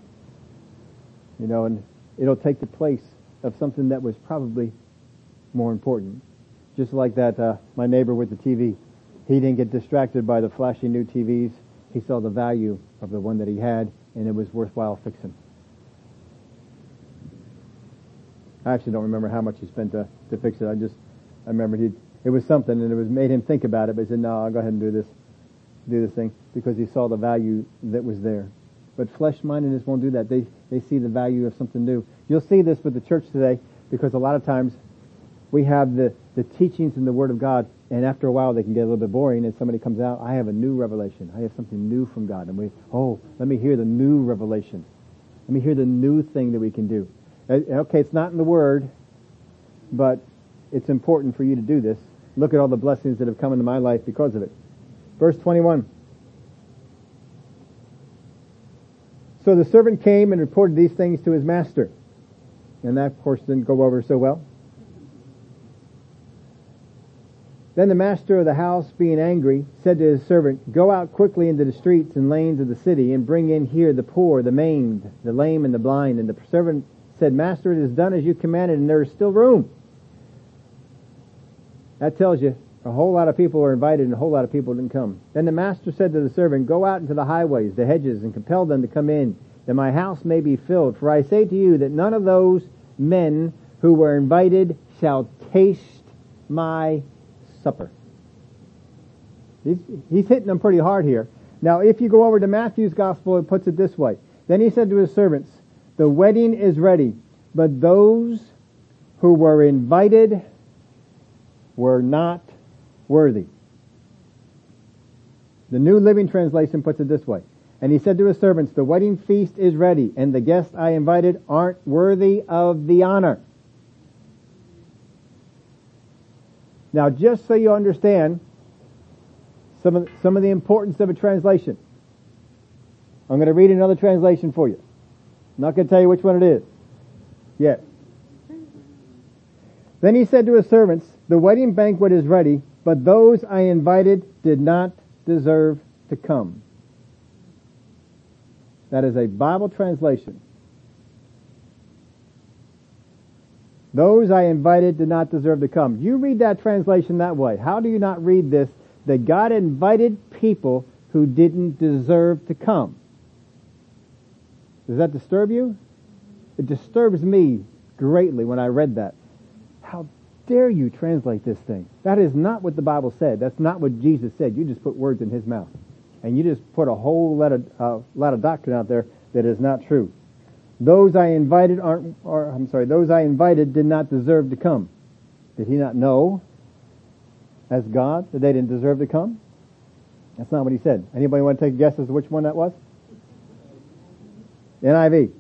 Speaker 1: You know, and it'll take the place of something that was probably more important. Just like that, uh, my neighbor with the TV. He didn't get distracted by the flashy new TVs. He saw the value of the one that he had, and it was worthwhile fixing. I actually don't remember how much he spent to, to fix it. I just, I remember he, it was something and it was made him think about it, but he said, no, I'll go ahead and do this, do this thing because he saw the value that was there. But flesh-mindedness won't do that. They, they see the value of something new. You'll see this with the church today because a lot of times we have the, the teachings in the Word of God and after a while they can get a little bit boring and somebody comes out, I have a new revelation. I have something new from God. And we, oh, let me hear the new revelation. Let me hear the new thing that we can do. Uh, okay, it's not in the Word, but it's important for you to do this. Look at all the blessings that have come into my life because of it. Verse 21. So the servant came and reported these things to his master. And that, of course, didn't go over so well. Then the master of the house, being angry, said to his servant, Go out quickly into the streets and lanes of the city, and bring in here the poor, the maimed, the lame, and the blind. And the servant said, Master, it is done as you commanded, and there is still room. That tells you a whole lot of people were invited and a whole lot of people didn't come. Then the master said to the servant, Go out into the highways, the hedges, and compel them to come in, that my house may be filled. For I say to you that none of those men who were invited shall taste my supper. He's, he's hitting them pretty hard here. Now, if you go over to Matthew's gospel, it puts it this way. Then he said to his servants, the wedding is ready, but those who were invited were not worthy. The New Living Translation puts it this way. And he said to his servants, the wedding feast is ready, and the guests I invited aren't worthy of the honor. Now, just so you understand some of, some of the importance of a translation, I'm going to read another translation for you. I'm not going to tell you which one it is yet. Then he said to his servants, the wedding banquet is ready, but those I invited did not deserve to come. That is a Bible translation. Those I invited did not deserve to come. You read that translation that way. How do you not read this? That God invited people who didn't deserve to come. Does that disturb you? It disturbs me greatly when I read that. How dare you translate this thing? That is not what the Bible said. That's not what Jesus said. You just put words in his mouth. And you just put a whole lot of, uh, lot of doctrine out there that is not true. Those I invited aren't, or I'm sorry, those I invited did not deserve to come. Did he not know as God that they didn't deserve to come? That's not what he said. Anybody want to take a guess as to which one that was? NIV.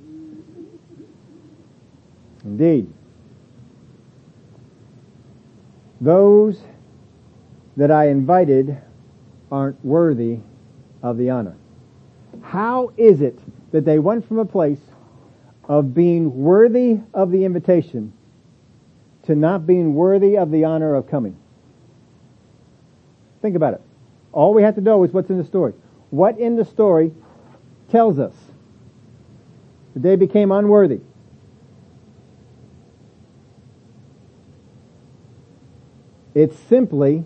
Speaker 1: Indeed. Those that I invited aren't worthy of the honor. How is it that they went from a place of being worthy of the invitation to not being worthy of the honor of coming? Think about it. All we have to know is what's in the story. What in the story tells us that they became unworthy. It's simply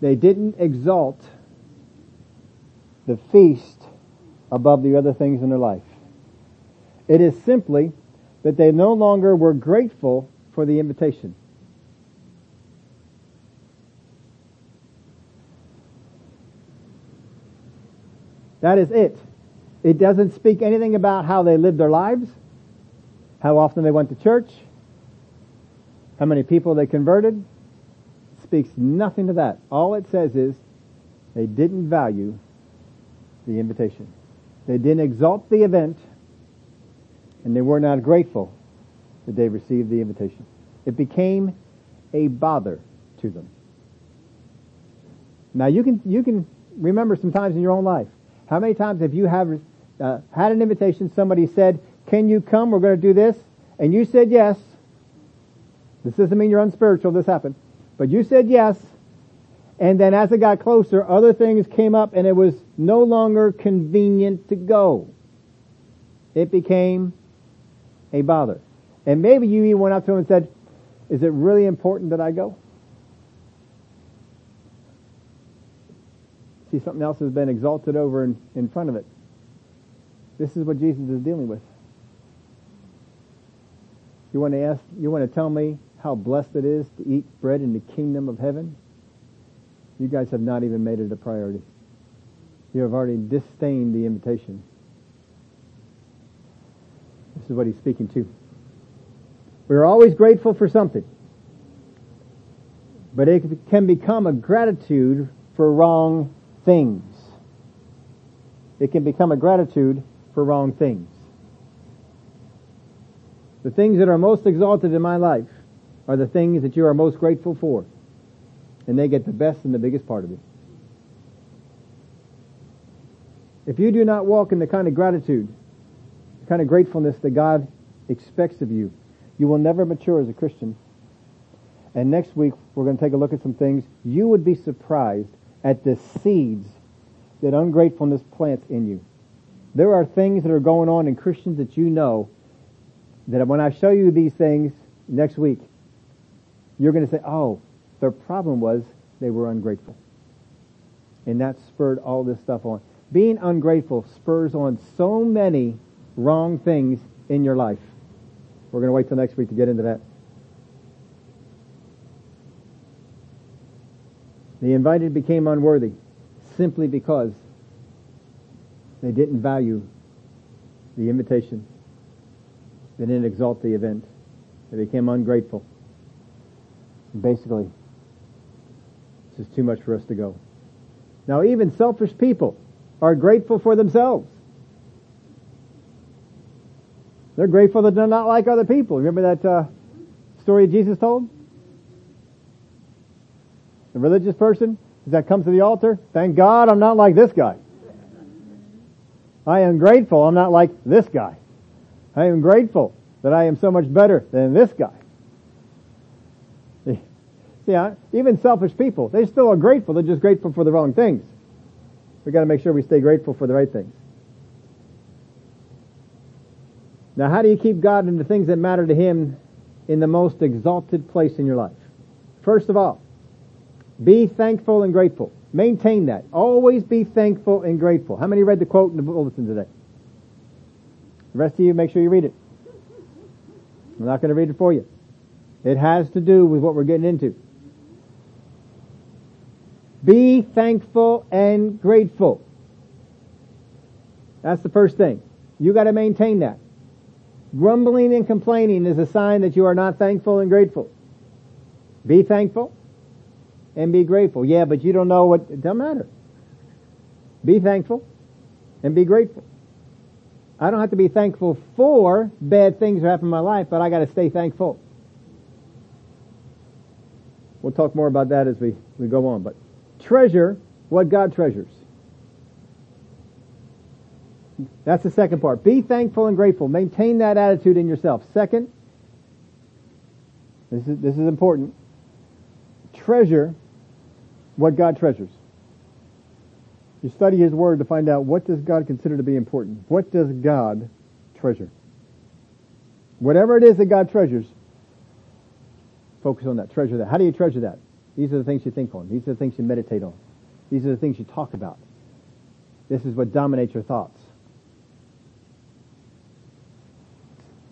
Speaker 1: they didn't exalt the feast above the other things in their life. It is simply that they no longer were grateful for the invitation. That is it. It doesn't speak anything about how they lived their lives, how often they went to church, how many people they converted. It speaks nothing to that. All it says is they didn't value the invitation. They didn't exalt the event, and they were not grateful that they received the invitation. It became a bother to them. Now you can, you can remember some times in your own life. How many times have you have, uh, had an invitation, somebody said, can you come, we're going to do this, and you said yes, this doesn't mean you're unspiritual, this happened. But you said yes, and then as it got closer, other things came up and it was no longer convenient to go. It became a bother. And maybe you even went up to him and said, is it really important that I go? See, something else has been exalted over in, in front of it. This is what Jesus is dealing with. You want to ask, you want to tell me how blessed it is to eat bread in the kingdom of heaven? You guys have not even made it a priority. You have already disdained the invitation. Is what he's speaking to. We're always grateful for something. But it can become a gratitude for wrong things. It can become a gratitude for wrong things. The things that are most exalted in my life are the things that you are most grateful for. And they get the best and the biggest part of it. If you do not walk in the kind of gratitude, the kind of gratefulness that God expects of you, you will never mature as a Christian. And next week, we're going to take a look at some things. You would be surprised at the seeds that ungratefulness plants in you. There are things that are going on in Christians that you know that when I show you these things next week, you're going to say, oh, their problem was they were ungrateful. And that spurred all this stuff on. Being ungrateful spurs on so many wrong things in your life. We're going to wait till next week to get into that. The invited became unworthy simply because they didn't value the invitation. They didn't exalt the event. They became ungrateful. Basically, this is too much for us to go. Now even selfish people are grateful for themselves. They're grateful that they're not like other people. Remember that uh, story Jesus told? The religious person that comes to the altar, thank God I'm not like this guy. I am grateful I'm not like this guy. I am grateful that I am so much better than this guy. [LAUGHS] Yeah, even selfish people, they still are grateful. They're just grateful for the wrong things. We got to make sure we stay grateful for the right things. Now, how do you keep God and the things that matter to Him in the most exalted place in your life? First of all, be thankful and grateful. Maintain that. Always be thankful and grateful. How many read the quote in the bulletin today? The rest of you, make sure you read it. I'm not going to read it for you. It has to do with what we're getting into. Be thankful and grateful. That's the first thing. You got to maintain that. Grumbling and complaining is a sign that you are not thankful and grateful. Be thankful and be grateful. Yeah, but you don't know what, it doesn't matter. Be thankful and be grateful. I don't have to be thankful for bad things that happen in my life, but I gotta stay thankful. We'll talk more about that as we, we go on, but treasure what God treasures. That's the second part. Be thankful and grateful. Maintain that attitude in yourself. Second, this is, this is important. Treasure what God treasures. You study His Word to find out what does God consider to be important. What does God treasure? Whatever it is that God treasures, focus on that. Treasure that. How do you treasure that? These are the things you think on. These are the things you meditate on. These are the things you talk about. This is what dominates your thoughts.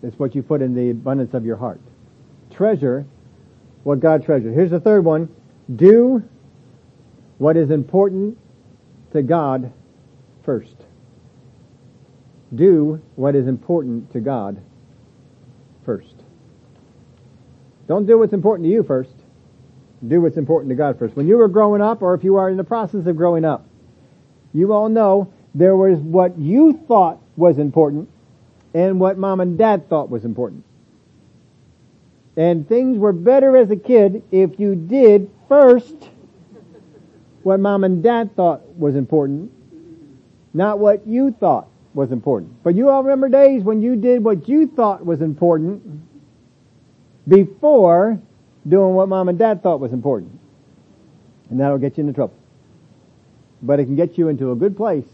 Speaker 1: It's what you put in the abundance of your heart. Treasure what God treasures. Here's the third one. Do what is important to God first. Do what is important to God first. Don't do what's important to you first. Do what's important to God first. When you were growing up, or if you are in the process of growing up, you all know there was what you thought was important and what mom and dad thought was important. And things were better as a kid if you did first what mom and dad thought was important, not what you thought was important. But you all remember days when you did what you thought was important before doing what mom and dad thought was important. And that'll get you into trouble. But it can get you into a good place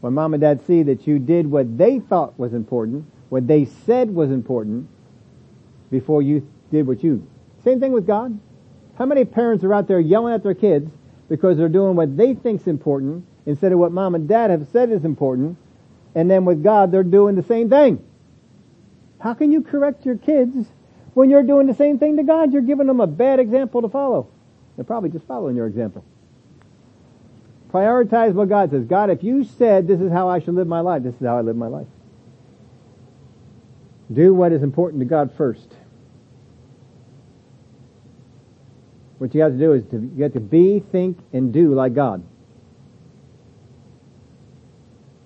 Speaker 1: when mom and dad see that you did what they thought was important, what they said was important, before you did what you. Same thing with God. How many parents are out there yelling at their kids because they're doing what they think's important instead of what mom and dad have said is important, and then with God they're doing the same thing? How can you correct your kids when you're doing the same thing to God? You're giving them a bad example to follow. They're probably just following your example. Prioritize what God says. God, if you said this is how I should live my life, this is how I live my life. Do what is important to God first. What you have to do is to, you have to be, think, and do like God.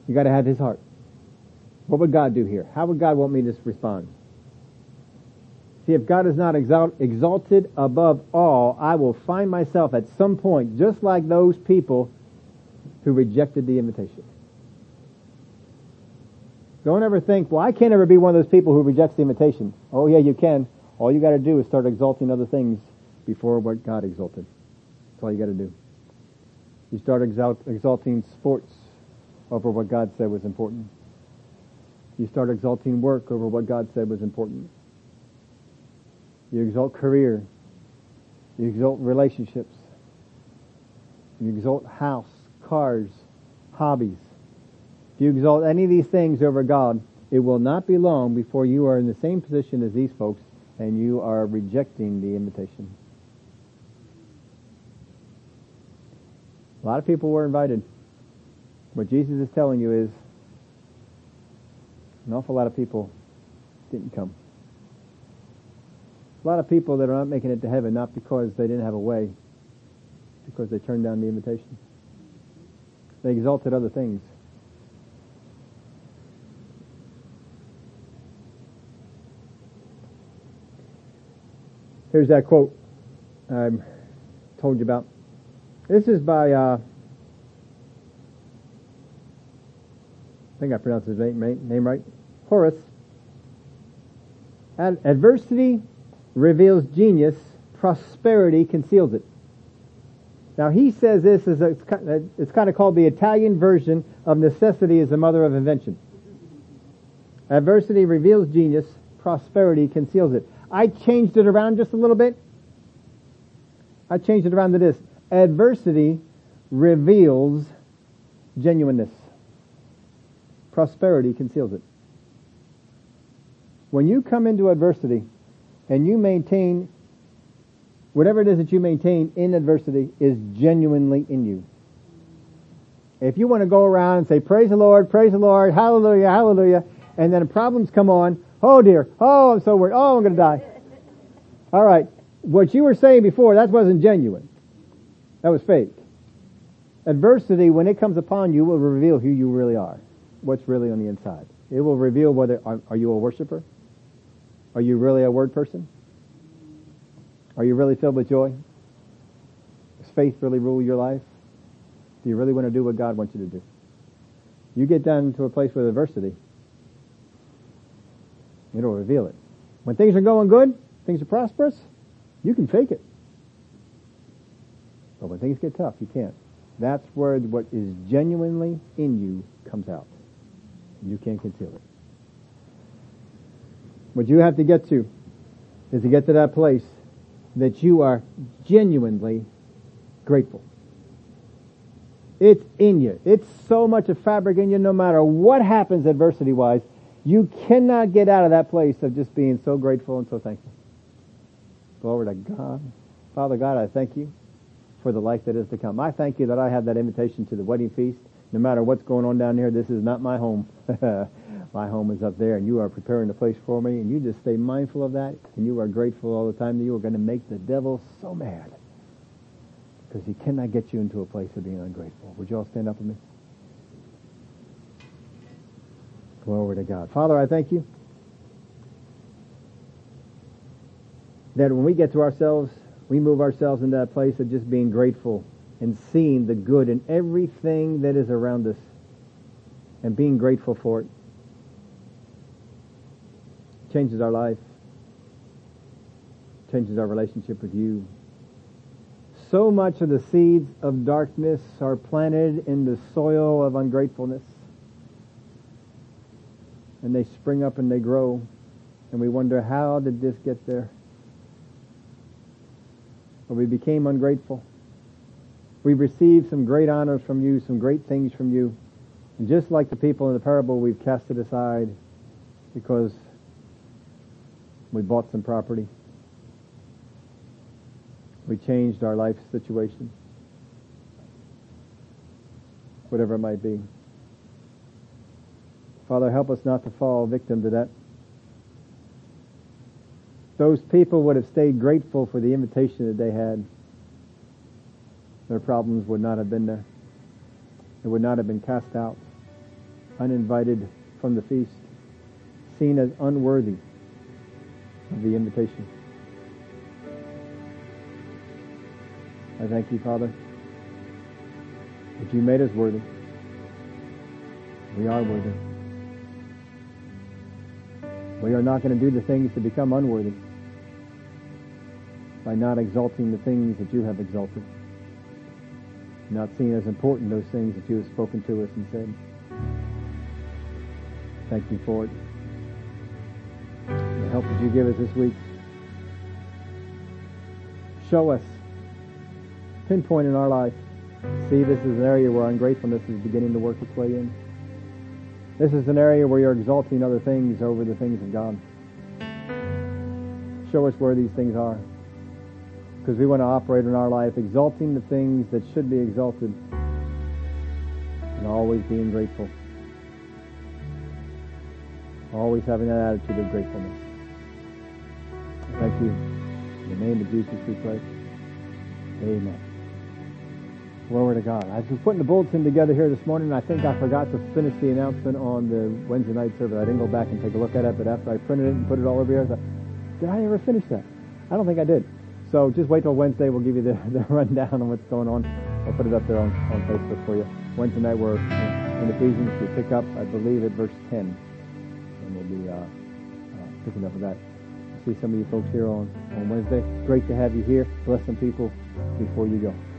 Speaker 1: You got to have His heart. What would God do here? How would God want me to respond? See, if God is not exalt, exalted above all, I will find myself at some point just like those people who rejected the invitation. Don't ever think, well, I can't ever be one of those people who rejects the invitation. Oh yeah, you can. All you gotta do is start exalting other things before what God exalted. That's all you gotta do. You start exalt, exalting sports over what God said was important. You start exalting work over what God said was important. You exalt career. You exalt relationships. You exalt house, cars, hobbies. If you exalt any of these things over God, it will not be long before you are in the same position as these folks and you are rejecting the invitation. A lot of people were invited. What Jesus is telling you is an awful lot of people didn't come. A lot of people that are not making it to heaven not because they didn't have a way, because they turned down the invitation. They exalted other things. Here's that quote I told you about. This is by, uh, I think I pronounced his name, name right, Horace. Ad- adversity reveals genius, prosperity conceals it. Now he says this is a, it's kind of called the Italian version of necessity is the mother of invention. Adversity reveals genius, prosperity conceals it. I changed it around just a little bit. I changed it around to this. Adversity reveals genuineness. Prosperity conceals it. When you come into adversity and you maintain whatever it is that you maintain in adversity is genuinely in you. If you want to go around and say, praise the Lord, praise the Lord, hallelujah, hallelujah, and then problems come on, oh dear, oh I'm so worried, oh I'm going to die. All right, what you were saying before, that wasn't genuine. That was fake. Adversity, when it comes upon you, will reveal who you really are, what's really on the inside. It will reveal whether, are, are you a worshiper? Are you really a word person? Are you really filled with joy? Does faith really rule your life? Do you really want to do what God wants you to do? You get down to a place with adversity, it'll reveal it. When things are going good, things are prosperous, you can fake it. But when things get tough, you can't. That's where what is genuinely in you comes out. You can't conceal it. What you have to get to is to get to that place that you are genuinely grateful. It's in you. It's so much a fabric in you no matter what happens adversity wise. You cannot get out of that place of just being so grateful and so thankful. Glory to God. Father God, I thank you for the life that is to come. I thank you that I have that invitation to the wedding feast. No matter what's going on down here, this is not my home. [LAUGHS] my home is up there and you are preparing a place for me and you just stay mindful of that and you are grateful all the time that you are going to make the devil so mad because he cannot get you into a place of being ungrateful. Would you all stand up with me? Glory to God. Father, I thank you that when we get to ourselves, we move ourselves into that place of just being grateful and seeing the good in everything that is around us and being grateful for it changes our life, changes our relationship with you. So much of the seeds of darkness are planted in the soil of ungratefulness. And they spring up and they grow. And we wonder, how did this get there? Or we became ungrateful. We've received some great honors from you, some great things from you. And just like the people in the parable, we've cast it aside because we bought some property. We changed our life situation. Whatever it might be. Father, help us not to fall victim to that. Those people would have stayed grateful for the invitation that they had. Their problems would not have been there. They would not have been cast out, uninvited from the feast, seen as unworthy the invitation. I thank you, Father, that you made us worthy. We are worthy. We are not going to do the things to become unworthy by not exalting the things that you have exalted, not seeing as important those things that you have spoken to us and said. Thank you for it help that you give us this week. Show us, pinpoint in our life. See, this is an area where ungratefulness is beginning to work its way in. This is an area where you're exalting other things over the things of God. Show us where these things are. Because we want to operate in our life exalting the things that should be exalted and always being grateful. Always having that attitude of gratefulness. Thank you. In the name of Jesus we pray. Amen. Glory to God. I was putting the bulletin together here this morning, and I think I forgot to finish the announcement on the Wednesday night service. I didn't go back and take a look at it, but after I printed it and put it all over here, I thought, did I ever finish that? I don't think I did. So just wait till Wednesday. We'll give you the, [LAUGHS] the rundown on what's going on. I'll put it up there on, on Facebook for you. Wednesday night we're in Ephesians. We pick up, I believe, at verse 10. And we'll be uh, uh, picking up with that. See some of you folks here on, on Wednesday. Great to have you here. Bless some people before you go.